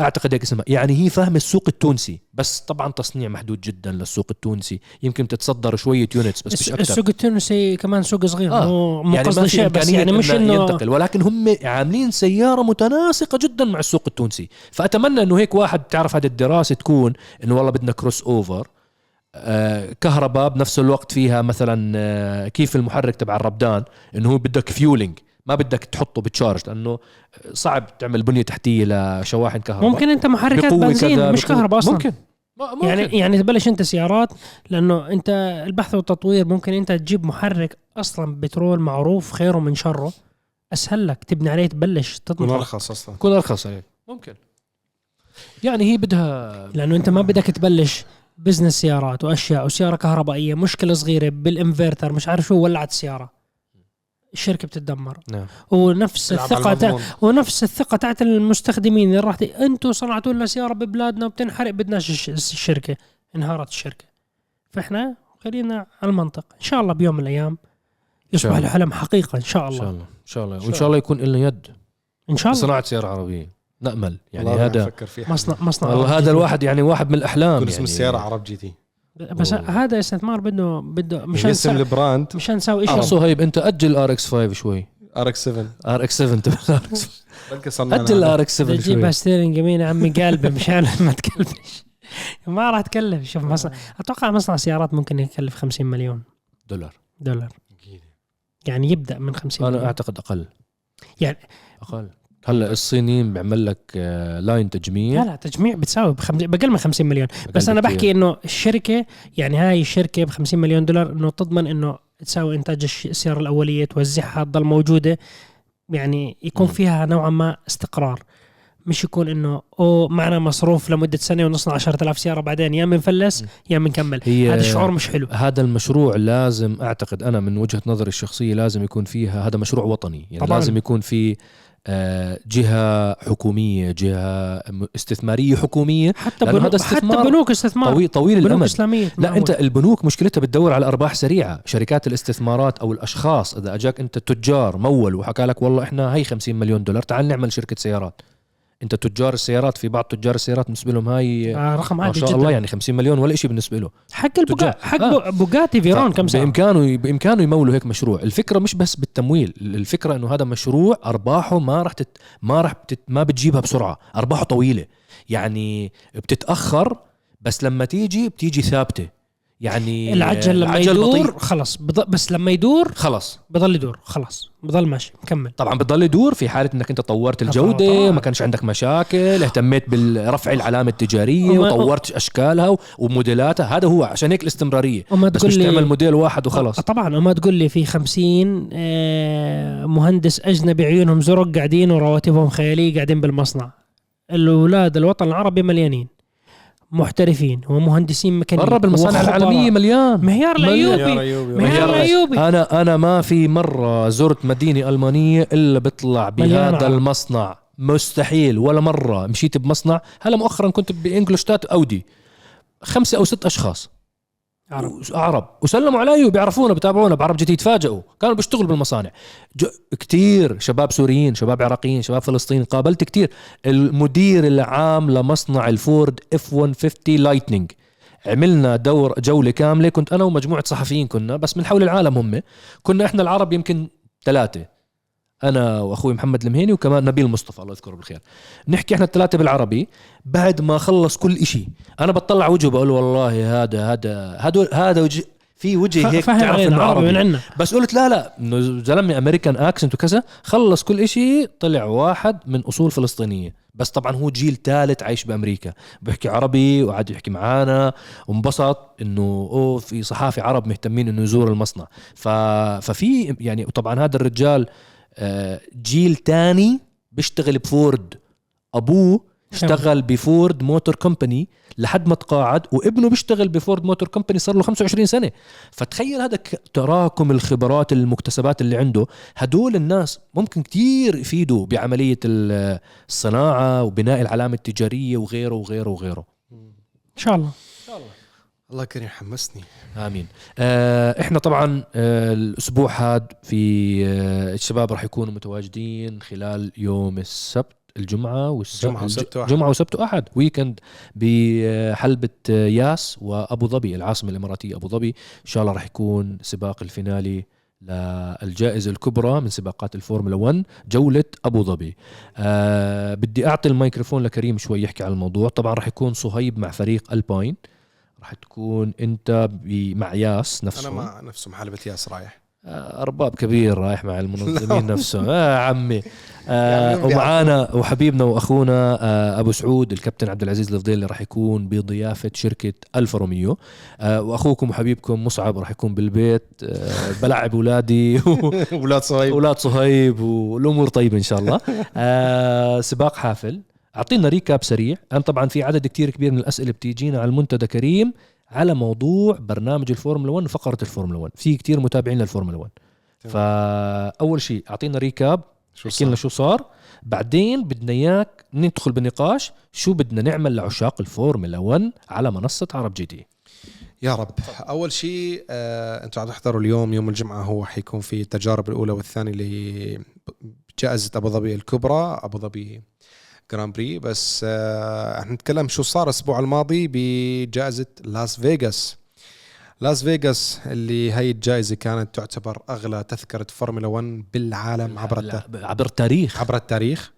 أعتقد هيك اسمها. يعني هي فاهمة السوق التونسي بس طبعا تصنيع محدود جدا للسوق التونسي. يمكن تتصدر شوية units بس مش أكثر. السوق التونسي كمان سوق صغير آه. مو مو يعني قصد ما في شيء بس يعني مش انه ينتقل. ولكن هم عاملين سيارة متناسقة جدا مع السوق التونسي. فأتمنى إنه هيك واحد تعرف هذه الدراسة تكون إنه والله بدنا crossover آه كهرباء بنفس الوقت فيها مثلا آه كيف المحرك تبع الروبدان إنه هو بدك fueling ما بدك تحطه ب charge لأنه صعب تعمل بنية تحتية لشواحن كهرباء. ممكن أنت محركات بنزين مش كهرباء أصلا. ممكن. ممكن. يعني يعني تبلش أنت سيارات لأنه أنت البحث والتطوير ممكن أنت تجيب محرك أصلا بترول معروف خيره من شره أسهل لك تبني عليه تبلش يكون تطمح أرخص أصلا. يكون أرخص عليك ممكن. يعني هي بدها لأنه أنت ما بدك تبلش بزنس سيارات وأشياء وسيارة كهربائية مشكلة صغيرة بالإنفرتر مش عارف شو ولعت السياره الشركة بتتدمر. نعم. ونفس الثقة المضمون. ونفس الثقة تاعت المستخدمين. اللي راح. أنتم صنعتوا لنا سياره ببلادنا وبتنحرق بدناش الش- الشركة. انهارت الشركة. فإحنا خلينا على المنطق. إن شاء الله بيوم من الأيام يصبح الله. الحلم حقيقة إن شاء إن شاء الله. الله إن شاء الله. وإن شاء الله يكون لنا يد. إن شاء الله. صناعة سيارة عربية. نأمل. يعني هذا مصنع مصنع والله هذا. الواحد يعني واحد من الأحلام يكون يعني. اسم السياره عرب جي تي. بس أوه. هذا استثمار بده بده مشان مشان نسا... البراند. مشان نسوي. شيء صهيب أنت أجل ار إكس 5 شوي. ار إكس 7 ار إكس 7 تبع ار إكس بلكي أجل ار إكس 7 تجيبها شوي. ستيرنج يمين يا عمي قلبه مشان [LAUGHS] ما تكلفش. ما راح تكلف. شوف مصنع أتوقع مصنع سيارات ممكن يكلف 50 مليون. دولار. دولار. يعني يبدأ من 50 أنا مليون. أعتقد أقل. يعني- أقل. هلا الصينيين بيعمل لك آه، لاين تجميع لا لا تجميع بتساوي بخم... بقل من 50 مليون بس أنا. بحكي إنه الشركة يعني هاي الشركة ب 50 مليون دولار إنه تضمن إنه تساوي إنتاج السيارة الأولية توزعها تضل موجودة يعني يكون. فيها نوعا ما استقرار مش يكون إنه أو معنا مصروف لمدة سنة ونصنع 10000 سيارة بعدين يا بنفلس. يا بنكمل هذا الشعور مش حلو هذا المشروع لازم أعتقد أنا من وجهة نظري الشخصية لازم يكون فيها هذا مشروع وطني يعني طبعاً. لازم يكون في آه، جهة حكومية جهة استثمارية حكومية حتى لأنه بنو... هذا حتى استثمار بنوك استثمار. طويل طويل بنوك الأمد. إسلامية لا. أنت البنوك مشكلتها بتدور على أرباح سريعة. شركات الاستثمارات أو الأشخاص إذا أجاك أنت تجار مول وحكى لك والله إحنا هي 50 مليون دولار تعال نعمل شركة سيارات. انت تجار السيارات في بعض تجار السيارات بالنسبة لهم هاي آه رقم ما عالي شاء جدا. الله يعني 50 مليون ولا شيء بالنسبة له. حق البوغا... تجار. حق آه. بوغاتي فيرون كم سنه بإمكانه بإمكانه يمولوا هيك مشروع. الفكرة مش بس بالتمويل الفكرة إنه هذا مشروع أرباحه ما راح تت... ما راح بتت... ما بتجيبها بسرعة. أرباحه طويلة. يعني بتتأخر بس لما تيجي بتيجي ثابتة. يعني العجل لما العجل يدور بطيء. خلص بض... بس لما يدور خلص بضل يدور خلص بضل ماشي مكمل طبعا بتضل يدور في حالة إنك أنت طورت الجودة طبعاً. ما كانش عندك مشاكل اهتميت بالرفع العلامة التجارية وطورت أشكالها وموديلاتها. هذا هو عشان هيك الاستمرارية. وما بس مش تعمل موديل واحد وخلص طبعا. وما تقول لي في خمسين آه، مهندس أجنبي عيونهم زرق قاعدين ورواتبهم خيالية قاعدين بالمصنع. الأولاد الوطن العربي مليانين. محترفين ومهندسين ميكانيك برا بالمصانع. العالمية مليان. مهيار. الايوبي ايوبي مهيار الايوبي أنا أنا ما في مرة زرت مدينة ألمانية إلا مليان بهذا. المصنع. مستحيل ولا مرة مشيت بمصنع. هلا مؤخرا كنت بانجولشتات أودي. خمسة أو ست أشخاص. عرب. عرب وسلموا علي وبيعرفونا بتابعونا بعرب جديد تفاجئوا. كانوا بيشتغلوا بالمصانع. ج... كتير شباب سوريين شباب عراقيين شباب فلسطينيين قابلت كتير. المدير العام لمصنع الفورد F 150 لايتنينج عملنا دور جولة كاملة. كنت أنا ومجموعة صحفيين كنا بس من حول العالم هم. كنا إحنا العرب يمكن ثلاثة. أنا وأخوي محمد المهيني وكمان نبيل مصطفى الله يذكره بالخير. نحكي إحنا الثلاثة بالعربي بعد ما خلص كل إشي. أنا بطلع وجهه بقول والله هذا هذا هذا هذا وجه في وجه هيك تعرف إنه عربي من عندنا. بس قلت لا لا إنه زلمة أمريكان اكسنت وكذا. خلص كل إشي طلع واحد من أصول فلسطينية. بس طبعا هو جيل ثالث عايش بأمريكا. بيحكي عربي وقعد يحكي معانا وانبسط إنه أوه في صحافي عرب مهتمين إنه يزور المصنع. ف... ففي يعني طبعا هذا الرجال جيل تاني بيشتغل بفورد. أبوه اشتغل بفورد موتور كومباني لحد ما تقاعد وابنه بيشتغل بفورد موتور كومباني صار له 25 سنة. فتخيل هذا تراكم الخبرات المكتسبات اللي عنده. هدول الناس ممكن كتير يفيدوا بعملية ال- الصناعة وبناء العلامة التجارية وغيره وغيره وغيره. إن شاء الله. الله. كريم حمسني آمين. آه إحنا طبعا آه الأسبوع هذا في آه الشباب راح يكونوا متواجدين خلال يوم السبت الجمعة والسبت جمعة وسبت وأحد. جمعة وسبت وأحد. weekend بحلبة آه، ياس وأبو ظبي العاصمة الإماراتية أبو ظبي. إن شاء الله راح يكون سباق ال finale للجائزة الكبرى من سباقات الفورمولا 1 جولة أبو ظبي. آه بدي أعطي الميكروفون لكريم شوي يحكي عن الموضوع. طبعا راح يكون صهيب مع فريق ألباين. راح تكون أنت ب- مع ياس نفسه أنا مع نفسه محلبة ياس رايح. آه، أرباب كبير رايح مع المنظمين [LAUGHS] نفسهم. آه عمي. آه يعني ومعانا وحبيبنا وأخونا آه أبو سعود الكابتن عبد العزيز الفضيلي راح يكون بضيافة شركة ألفا روميو. آه وأخوكم وحبيبكم مصعب راح يكون بالبيت. آه بلعب اولادي أولاد [LAUGHS] صهيب. أولاد صهيب والأمور طيبة إن شاء الله. آه سباق حافل. أعطينا recap سريع. أنا طبعا في عدد كتير كبير من الأسئلة بتيجينا على المنتدى كريم على موضوع برنامج الفورمولا 1 وفقرة الفورمولا 1 في كتير متابعين للفورمولا 1 تمام. فأول شيء أعطينا recap شو احكي لنا شو صار. بعدين بدنا إياك ندخل بالنقاش شو بدنا نعمل لعشاق الفورمولا 1 على منصة عرب جي تي. يا رب. أول شيء آه، أنتم عم تحضروا اليوم يوم الجمعة هو حيكون في التجارب الأولى والثانية لجائزه أبو ظبي الكبرى. أبو ظبي Grand Prix بس آه، إحنا نتكلم شو صار الأسبوع الماضي بجائزة لاس فيغاس لاس فيغاس اللي هي الجائزة كانت تعتبر أغلى تذكرة فورمولا 1 بالعالم عبر الت- عبر التاريخ. عبر التاريخ.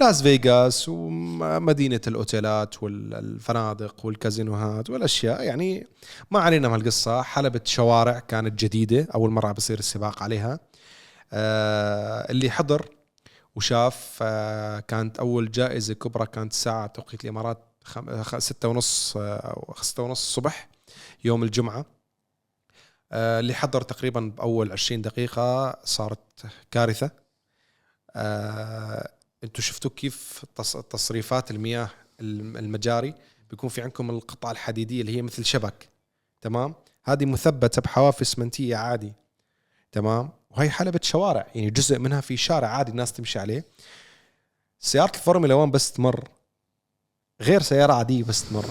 لاس فيغاس ومدينة الأوتيلات والفنادق والكازينوهات والأشياء. يعني ما علينا من القصة. حلبة شوارع كانت جديدة. أول مرة بصير السباق عليها. آه اللي حضر وشاف آه كانت أول جائزة كبرى كانت ساعة توقيت الإمارات خم... خ- ستة ونص آه، أو ستة ونص الصبح يوم الجمعة. آه، اللي حضر تقريبا بأول 20 دقيقة صارت كارثة. آه، أنتم شفتوا كيف تص- تصريفات المياه الم- المجاري؟ بيكون في عندكم القطع الحديدية اللي هي مثل شبك تمام؟ هذه مثبتة بحواف اسمنتيه عادي تمام؟ وهي حلبة شوارع يعني جزء منها في شارع عادي الناس تمشي عليه. سيارة الفورمولا 1 بس تمر غير سيارة عادية بس تمر.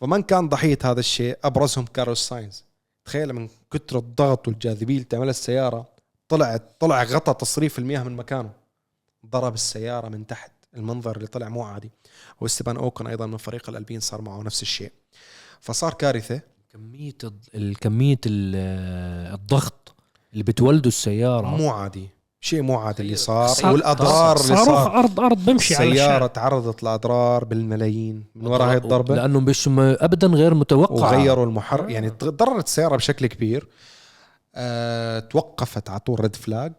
فمن كان ضحية هذا الشيء أبرزهم كارلوس ساينز. تخيل من كتر الضغط والجاذبية اللي تعملها السيارة طلعت طلع غطى تصريف المياه من مكانه. ضرب السيارة من تحت المنظر اللي طلع مو عادي. واستبان أوكن أيضا من فريق الألبين صار معه نفس الشيء. فصار كارثة. كمية الكميه ال- الضغط اللي بتولده السيارة. مو عادي. شيء مو عادي اللي صار. صار- والأضرار اللي صاروخ صار. ارض أرض بمشي على السيارة الشارع. تعرضت لأضرار بالملايين من وراء هاي الضربة. لأنه مش م- ابدا غير متوقع. وغيروا المحرك يعني تضررت السيارة بشكل كبير. أه توقفت على طول ريد فلاج.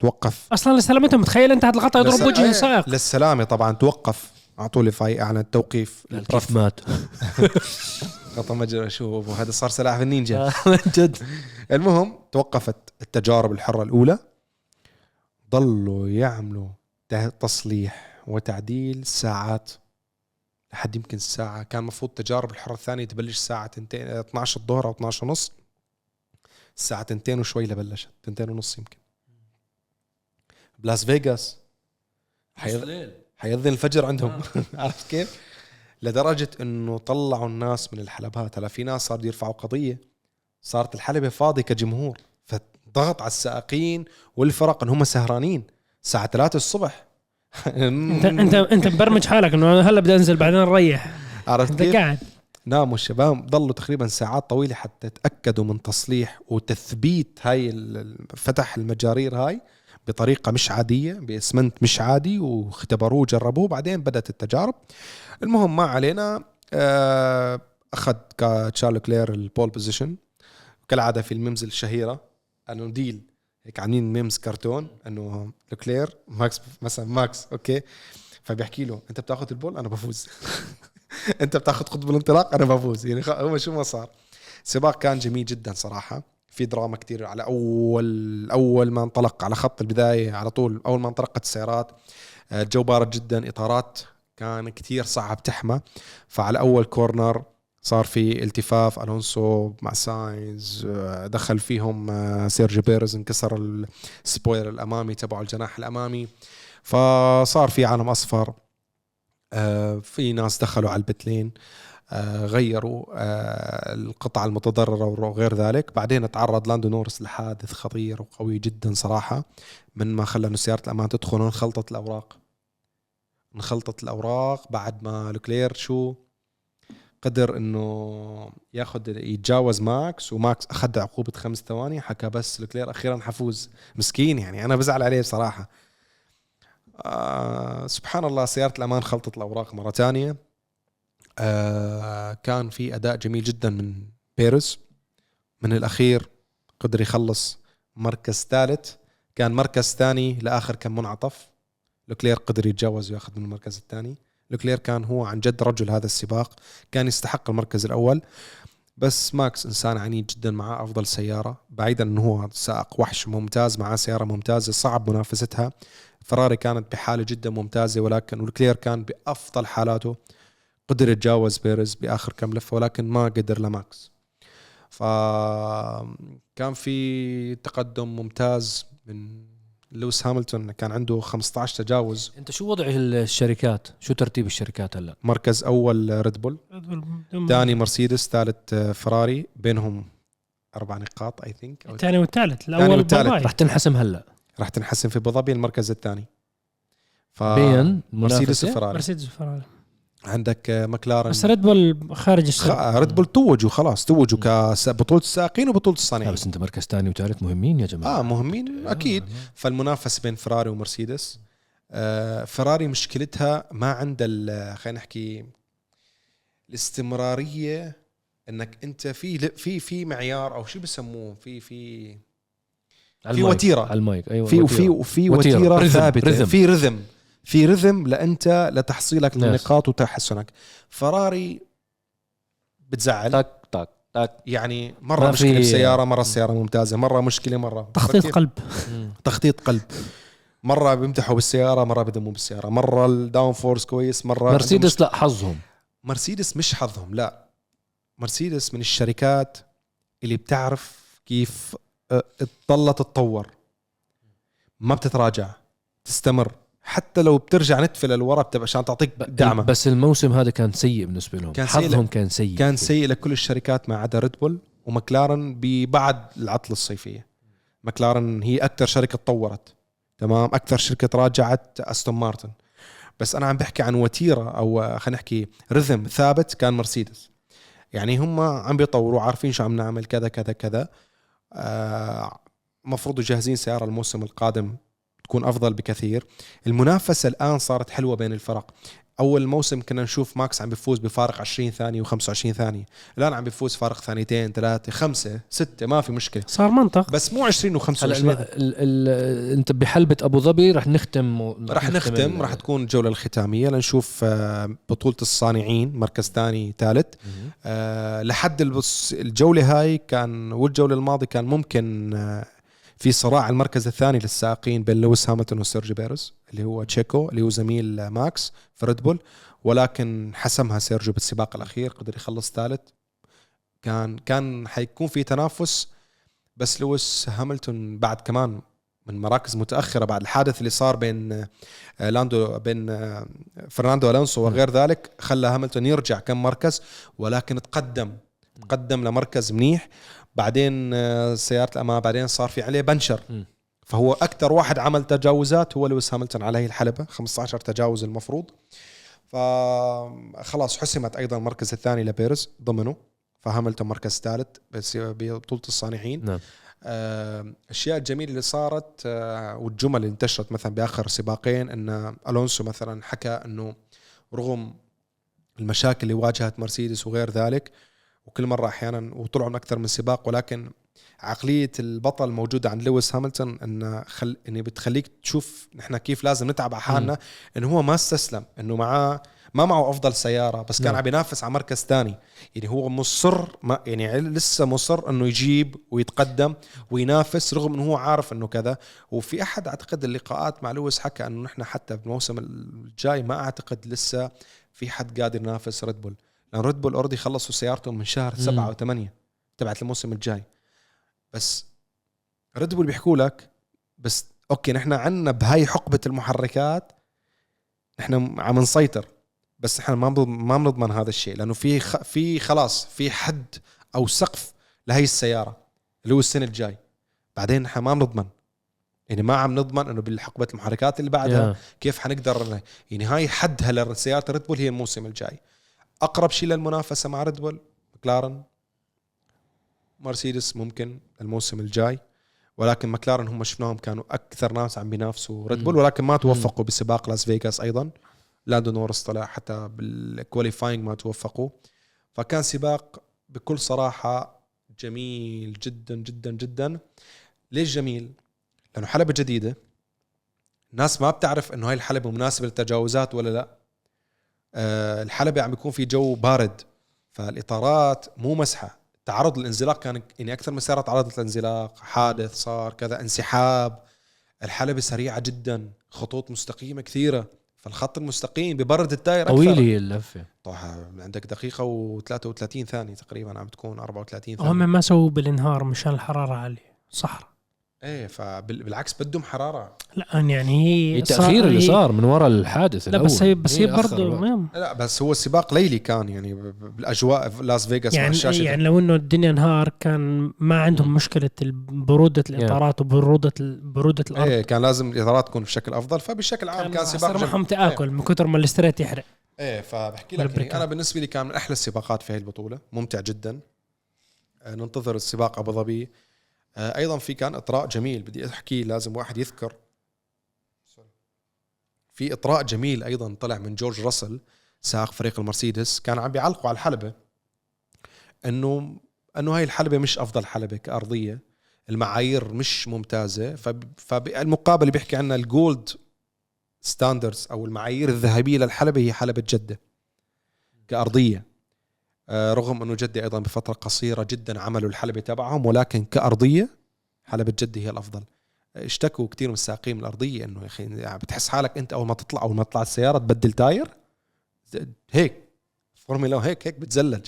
توقف. أصلا لسلامتهم تخيل أنت هالغطا يضرب لس- وجه إيه، السائق للسلامة طبعا توقف. أعطوا لي فاي اعلن التوقيف. كيف مات. [LAUGHS] غطى مجرى شوف هذا صار سلاح في النينجا. [LAUGHS] آه، من جد. المهم توقفت التجارب الحرة الأولى. ضلوا يعملوا تصليح وتعديل ساعات لحد يمكن الساعة كان المفروض تجارب الحرة الثانية تبلش الساعة تنتين 12 الظهر أو 12 ونص الساعة تنتين وشوي لبلشت تنتين ونص يمكن. بلاس فيغاس. حيض- حيأذن الفجر عندهم. [LAUGHS] عرفت كيف؟ لدرجة إنه طلعوا الناس من الحلبات. هلا في ناس صاروا يرفعوا قضية. صارت الحلبة فاضية كجمهور. فضغط على السائقين والفرق إن هم سهرانين. الساعة 3 الصبح. انت انت أنت مبرمج حالك إنه هلا بدي أنزل بعدين نريح عرفت كيف؟ قاعد. ناموا الشباب. ضلوا تقريبا ساعات طويلة حتى تأكدوا من تصليح وتثبيت هاي فتح المجارير هاي بطريقة مش عادية بإسمنت مش عادي واختبروه جربوه بعدين بدأت التجارب. المهم ما علينا. آه، أخذ كا- تشارل لوكلير ال pole position كالعادة في ال memes الشهيرة أنه ديل هيك عاملين memes كرتون أنه لوكلير ماكس مثلا ماكس okay. فبيحكي له أنت بتاخذ ال pole؟ أنا بفوز. [LAUGHS] أنت بتاخذ قطب الانطلاق؟ أنا بفوز. يعني هو شو ما صار. السباق كان جميل جدا صراحة. في دراما كتير على أول أول ما انطلق على خط البداية على طول أول ما انطلقت السيارات. آه، الجو بارد جدا إطارات كان كتير صعب تحمى. فعلى أول corner صار في التفاف ألونسو مع ساينز آه، دخل فيهم آه، سيرجيو بيرز انكسر ال spoiler الأمامي تبعه الجناح الأمامي. فصار في علم أصفر آه، في ناس دخلوا على ال pit lane غيروا القطع المتضررة وغير ذلك. بعدين تعرض لاندو نورس لحادث خطير وقوي جدا صراحة من ما خلى إنه سيارة الأمان تدخل وانخلطت الأوراق. انخلطت الأوراق بعد ما لوكلير شو قدر إنه ياخذ يتجاوز ماكس وماكس أخذ عقوبة خمس ثواني حكى بس لوكلير أخيرا حيفوز مسكين يعني. أنا بزعل عليه بصراحة. آه سبحان الله سيارة الأمان خلطت الأوراق مرة ثانية آه كان في أداء جميل جدا من بيرز من الأخير قدر يخلص مركز ثالث. كان مركز ثاني لآخر كم منعطف. لوكلير قدر يتجاوز وياخذ من المركز الثاني. لوكلير كان هو عن جد رجل هذا السباق كان يستحق المركز الأول. بس ماكس إنسان عنيد جدا معاه أفضل سيارة بعيدا انه هو سائق وحش ممتاز معاه سيارة ممتازة صعب منافستها. فراري كانت بحالة جدا ممتازة ولكن لوكلير كان بأفضل حالاته. قدر يتجاوز بيرز بآخر كم لفة ولكن ما قدر لماكس. فكان في تقدم ممتاز من لويس هاملتون كان عنده 15 تجاوز. انت شو وضع الشركات؟ شو ترتيب الشركات هلا؟ مركز أول ريد بول ثاني مرسيدس ثالث فراري بينهم أربع نقاط اي think الثاني والثالث الأول والثالث. رح تنحسم هلا. راح تنحسم في أبو ظبي المركز الثاني. ف بين مرسيدس؟ وفراري. مرسيدس وفراري. عندك آه، ماكلارن. بس ريد بول خارج خ... السباق ريد بول توجوا خلاص توجوا كبطوله السائقين وبطولة الصانعين بس أنت مركز ثاني وثالث مهمين يا جماعة. آه مهمين أكيد. فالمنافسة بين فراري ومرسيدس. آه فراري مشكلتها ما عندها ال- خلينا نحكي الاستمرارية إنك أنت في في في معيار أو شو بسموه؟ في في في. على المايك. أيوه في وتيرة. وفي وفي وتيرة. وتيره. ثابتة. في rhythm في rhythm لأنت لتحصيلك. للنقاط وتحسنك. فراري بتزعل. تك تك تاك. يعني مرة مشكلة في- بسيارة مرة السياره ممتازة مرة مشكلة مرة تخطيط؟ قلب. تخطيط قلب. مرة بيمدحوا بالسيارة مرة بدموا بالسيارة. مرة ال downforce كويس مرة مرسيدس لا حظهم. مرسيدس مش حظهم لا. مرسيدس من الشركات اللي بتعرف كيف آه، تضلها تتطور ما بتتراجع تستمر. حتى لو بترجع نتفه للورا بتبقى عشان تعطيك دعمة. بس الموسم هذا كان سيء بالنسبة لهم. كان حظهم كان سيء. كان سيء لكل الشركات ما عدا ريد بول ومكلارن بعد العطلة الصيفية. مكلارن هي أكثر شركة تطورت. تمام؟ أكثر شركة تراجعت أستون مارتن. بس أنا عم بحكي عن وتيرة أو خلينا نحكي رذم ثابت كان مرسيدس. يعني هم عم بيطوروا عارفين شو عم نعمل كذا كذا كذا. آه مفروض جاهزين سيارة الموسم القادم تكون أفضل بكثير. المنافسة الآن صارت حلوة بين الفرق. أول موسم كنا نشوف ماكس عم بيفوز بفارق 20 ثانية و25 ثانية. الآن عم بيفوز فارق ثانيتين ثلاثة خمسة ستة ما في مشكلة. صار منطق. بس مو 20 هلا و25 الم- ال- ال- انت بحلبة أبو ظبي رح نختم و- رح نختم ال- رح تكون الجولة الختامية لنشوف آه، بطولة الصانعين مركز ثاني ثالث. آه، لحد الجولة هاي كان والجولة الماضية كان ممكن آه، في صراع المركز الثاني للسائقين بين لويس هاملتون وسيرجيو بيرز اللي هو تشيكو اللي هو زميل ماكس في ريد بول. ولكن حسمها سيرجيو بالسباق الأخير قدر يخلص ثالث. كان كان حيكون في تنافس بس لويس هاملتون بعد كمان من مراكز متأخرة بعد الحادث اللي صار بين آه، لاندو بين آه، فرناندو ألونسو وغير ذلك خلى هامilton يرجع كم مركز ولكن تقدم تقدم لمركز منيح. بعدين آه، سيارة الأمام بعدين صار في عليه بنشر. مم. فهو أكثر واحد عمل تجاوزات هو لويس هامilton على هي الحلبة 15 تجاوز المفروض. فخلاص حسمت أيضا المركز الثاني لبيرز ضمنه فهاملتون مركز ثالث ببطوله الصانعين. نعم. آه، الاشياء الجميله اللي صارت آه، والجمل اللي انتشرت مثلا بآخر سباقين إن ألونسو مثلا حكى إنه رغم المشاكل اللي واجهت مرسيدس وغير ذلك وكل مرة أحيانا وطلعوا من أكثر من سباق ولكن عقلية البطل موجودة عند لويس هاملتون إن خل... إن بتخليك تشوف نحن كيف لازم نتعب على حالنا انه هو ما استسلم إنه معاه ما معه أفضل سيارة بس كان نعم. عم بينافس على مركز ثاني. يعني هو مصر ما يعني لسه مصر إنه يجيب ويتقدم وينافس رغم إنه هو عارف إنه كذا. وفي أحد أعتقد اللقاءات مع لويس حكى إنه نحن حتى بالموسم الجاي ما أعتقد لسه في حد قادر ينافس ريد بول لأن ريد بول already خلصوا سيارتهم من شهر. سبعة وثمانية تبعت الموسم الجاي بس ريد بول بيحكوا لك بس okay نحن عنا بهاي حقبة المحركات نحن عم نسيطر بس إحنا ما ما بنضمن هذا الشيء لأنه في خ... في خلاص في حد أو سقف لهي السيارة اللي هو السنة الجاي بعدين نحن ما بنضمن يعني ما عم نضمن إنه بالحقبة المحركات اللي بعدها يا. كيف حنقدر يعني هاي حدها لسياره ريد بول هي الموسم الجاي أقرب شيء للمنافسة مع ريد بول مكلارن. مرسيدس ممكن الموسم الجاي. ولكن مكلارن هم شفناهم كانوا أكثر ناس عم بينافسوا ريد بول. ولكن ما توفقوا بسباق لاس فيغاس أيضا. لاندو نورس طلع حتى بال qualifying ما توفقوا. فكان سباق بكل صراحة جميل جدا جدا جدا. ليش جميل؟ لأنه حلبة جديدة. الناس ما بتعرف إنه هاي الحلبة مناسبة للتجاوزات ولا لا. آه الحلبة عم بيكون في جو بارد فالإطارات مو مسحة. تعرض للانزلاق كان يعني أكثر من سيارة تعرضت للانزلاق حادث صار كذا انسحاب. الحلبة سريعة جدا خطوط مستقيمة كثيرة فالخط المستقيم ببرد ال tire أكثر. طويلة هي اللفة. طبعا عندك دقيقة و33 ثانية تقريبا عم تكون 34 ثانية هم ما سووه بالنهار مشان الحرارة عالية صحراء إيه فبالعكس بدهم حرارة. لا يعني هي التاخير اللي صار من وراء الحادث لا بس هي بس هي برضه. لا بس هو السباق ليلي كان يعني بالأجواء في لاس فيغاس مع يعني الشاشة يعني لو إنه الدنيا نهار كان ما عندهم مشكلة برودة الإطارات وبرودة ال- برودة الأرض. إيه كان لازم الإطارات تكون بشكل أفضل. فبشكل عام كان, سباق صار جميل. معهم تآكل من كثر ما الاستريت يحرق. إيه فبحكي لك يعني. أنا بالنسبة لي كان من أحلى السباقات في هذه البطولة. ممتع جدا. آه، ننتظر السباق أبو ظبي. أيضا في كان إطراء جميل بدي أحكي لازم واحد يذكر. في إطراء جميل أيضا طلع من جورج راسل سائق فريق المرسيدس كان عم بيعلقوا على الحلبة. إنه إنه هاي الحلبة مش أفضل حلبة كأرضية المعايير مش ممتازة. فبالمقابل بيحكي عنها ال gold standards أو المعايير الذهبية للحلبة هي حلبة جدة كأرضية. آه، رغم أنه جدة أيضا بفترة قصيرة جدا عملوا الحلبة تبعهم ولكن كأرضية حلبة جدة هي الأفضل. اشتكوا كثير من السائقين من الأرضية إنه يا أخي يعني بتحس حالك أنت أول ما تطلع أول ما تطلع السيارة تبدل tire هيك فورمولا هيك هيك بتزلج.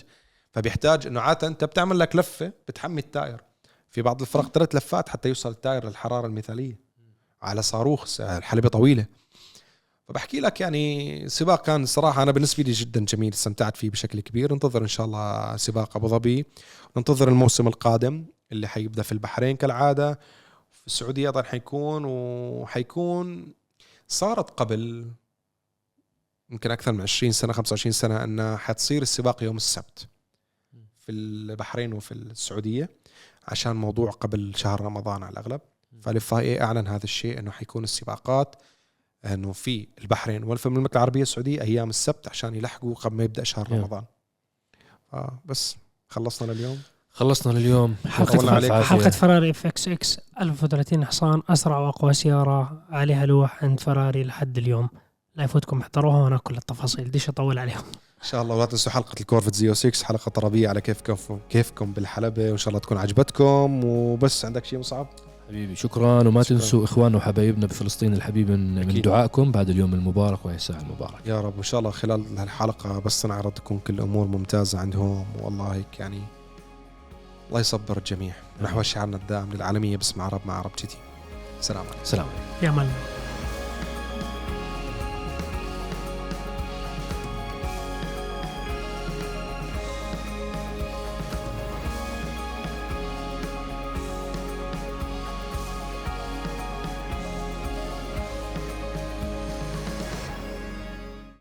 فبيحتاج إنه عادة أنت بتعمل لك لفة بتحمي ال tire. في بعض الفرق ثلاث لفات حتى يوصل ال tire للحرارة المثالية. على صاروخ الحلبة طويلة. فبحكي لك يعني سباق كان صراحة أنا بالنسبة لي جدا جميل استمتعت فيه بشكل كبير. ننتظر إن شاء الله سباق أبو ظبي. ننتظر الموسم القادم اللي حيبدأ في البحرين كالعادة. في السعودية أيضا حيكون وحيكون صارت قبل يمكن أكثر من 20 سنة 25 سنة انها حتصير السباق يوم السبت في البحرين وفي السعودية عشان موضوع قبل شهر رمضان على الأغلب. فالفاي أعلن هذا الشيء أنه حيكون السباقات إنه في البحرين والف المملكه العربية السعودية أيام السبت عشان يلحقوا قبل ما يبدأ شهر رمضان. آه بس خلصنا لليوم. خلصنا لليوم. حلقة. حلقة فراري إف إكس إكس 1030 حصان أسرع وأقوى سيارة. عليها لوح عند فراري لحد اليوم. لا يفوتكم احضروها هنا كل التفاصيل. بديش أطول عليهم. إن شاء الله ولا تنسوا حلقة ال Corvette zero 6 حلقة طربيه على كيفكم كيفكم بالحلبة. وإن شاء الله تكون عجبتكم. وبس عندك شيء مصعب؟ حبيبي. شكرا وما شكرا. تنسوا إخواننا وحبايبنا بفلسطين الحبيب من دعائكم بعد اليوم المبارك وهي الساعة المبارك. يا رب وان شاء الله خلال هالحلقة بس نعرض تكون كل الأمور ممتازة عندهم. والله هيك يعني الله يصبر الجميع. نحو شعارنا الدائم للعالمية. باسم عرب مع عرب جديد. سلام عليكم. سلام يا ملك.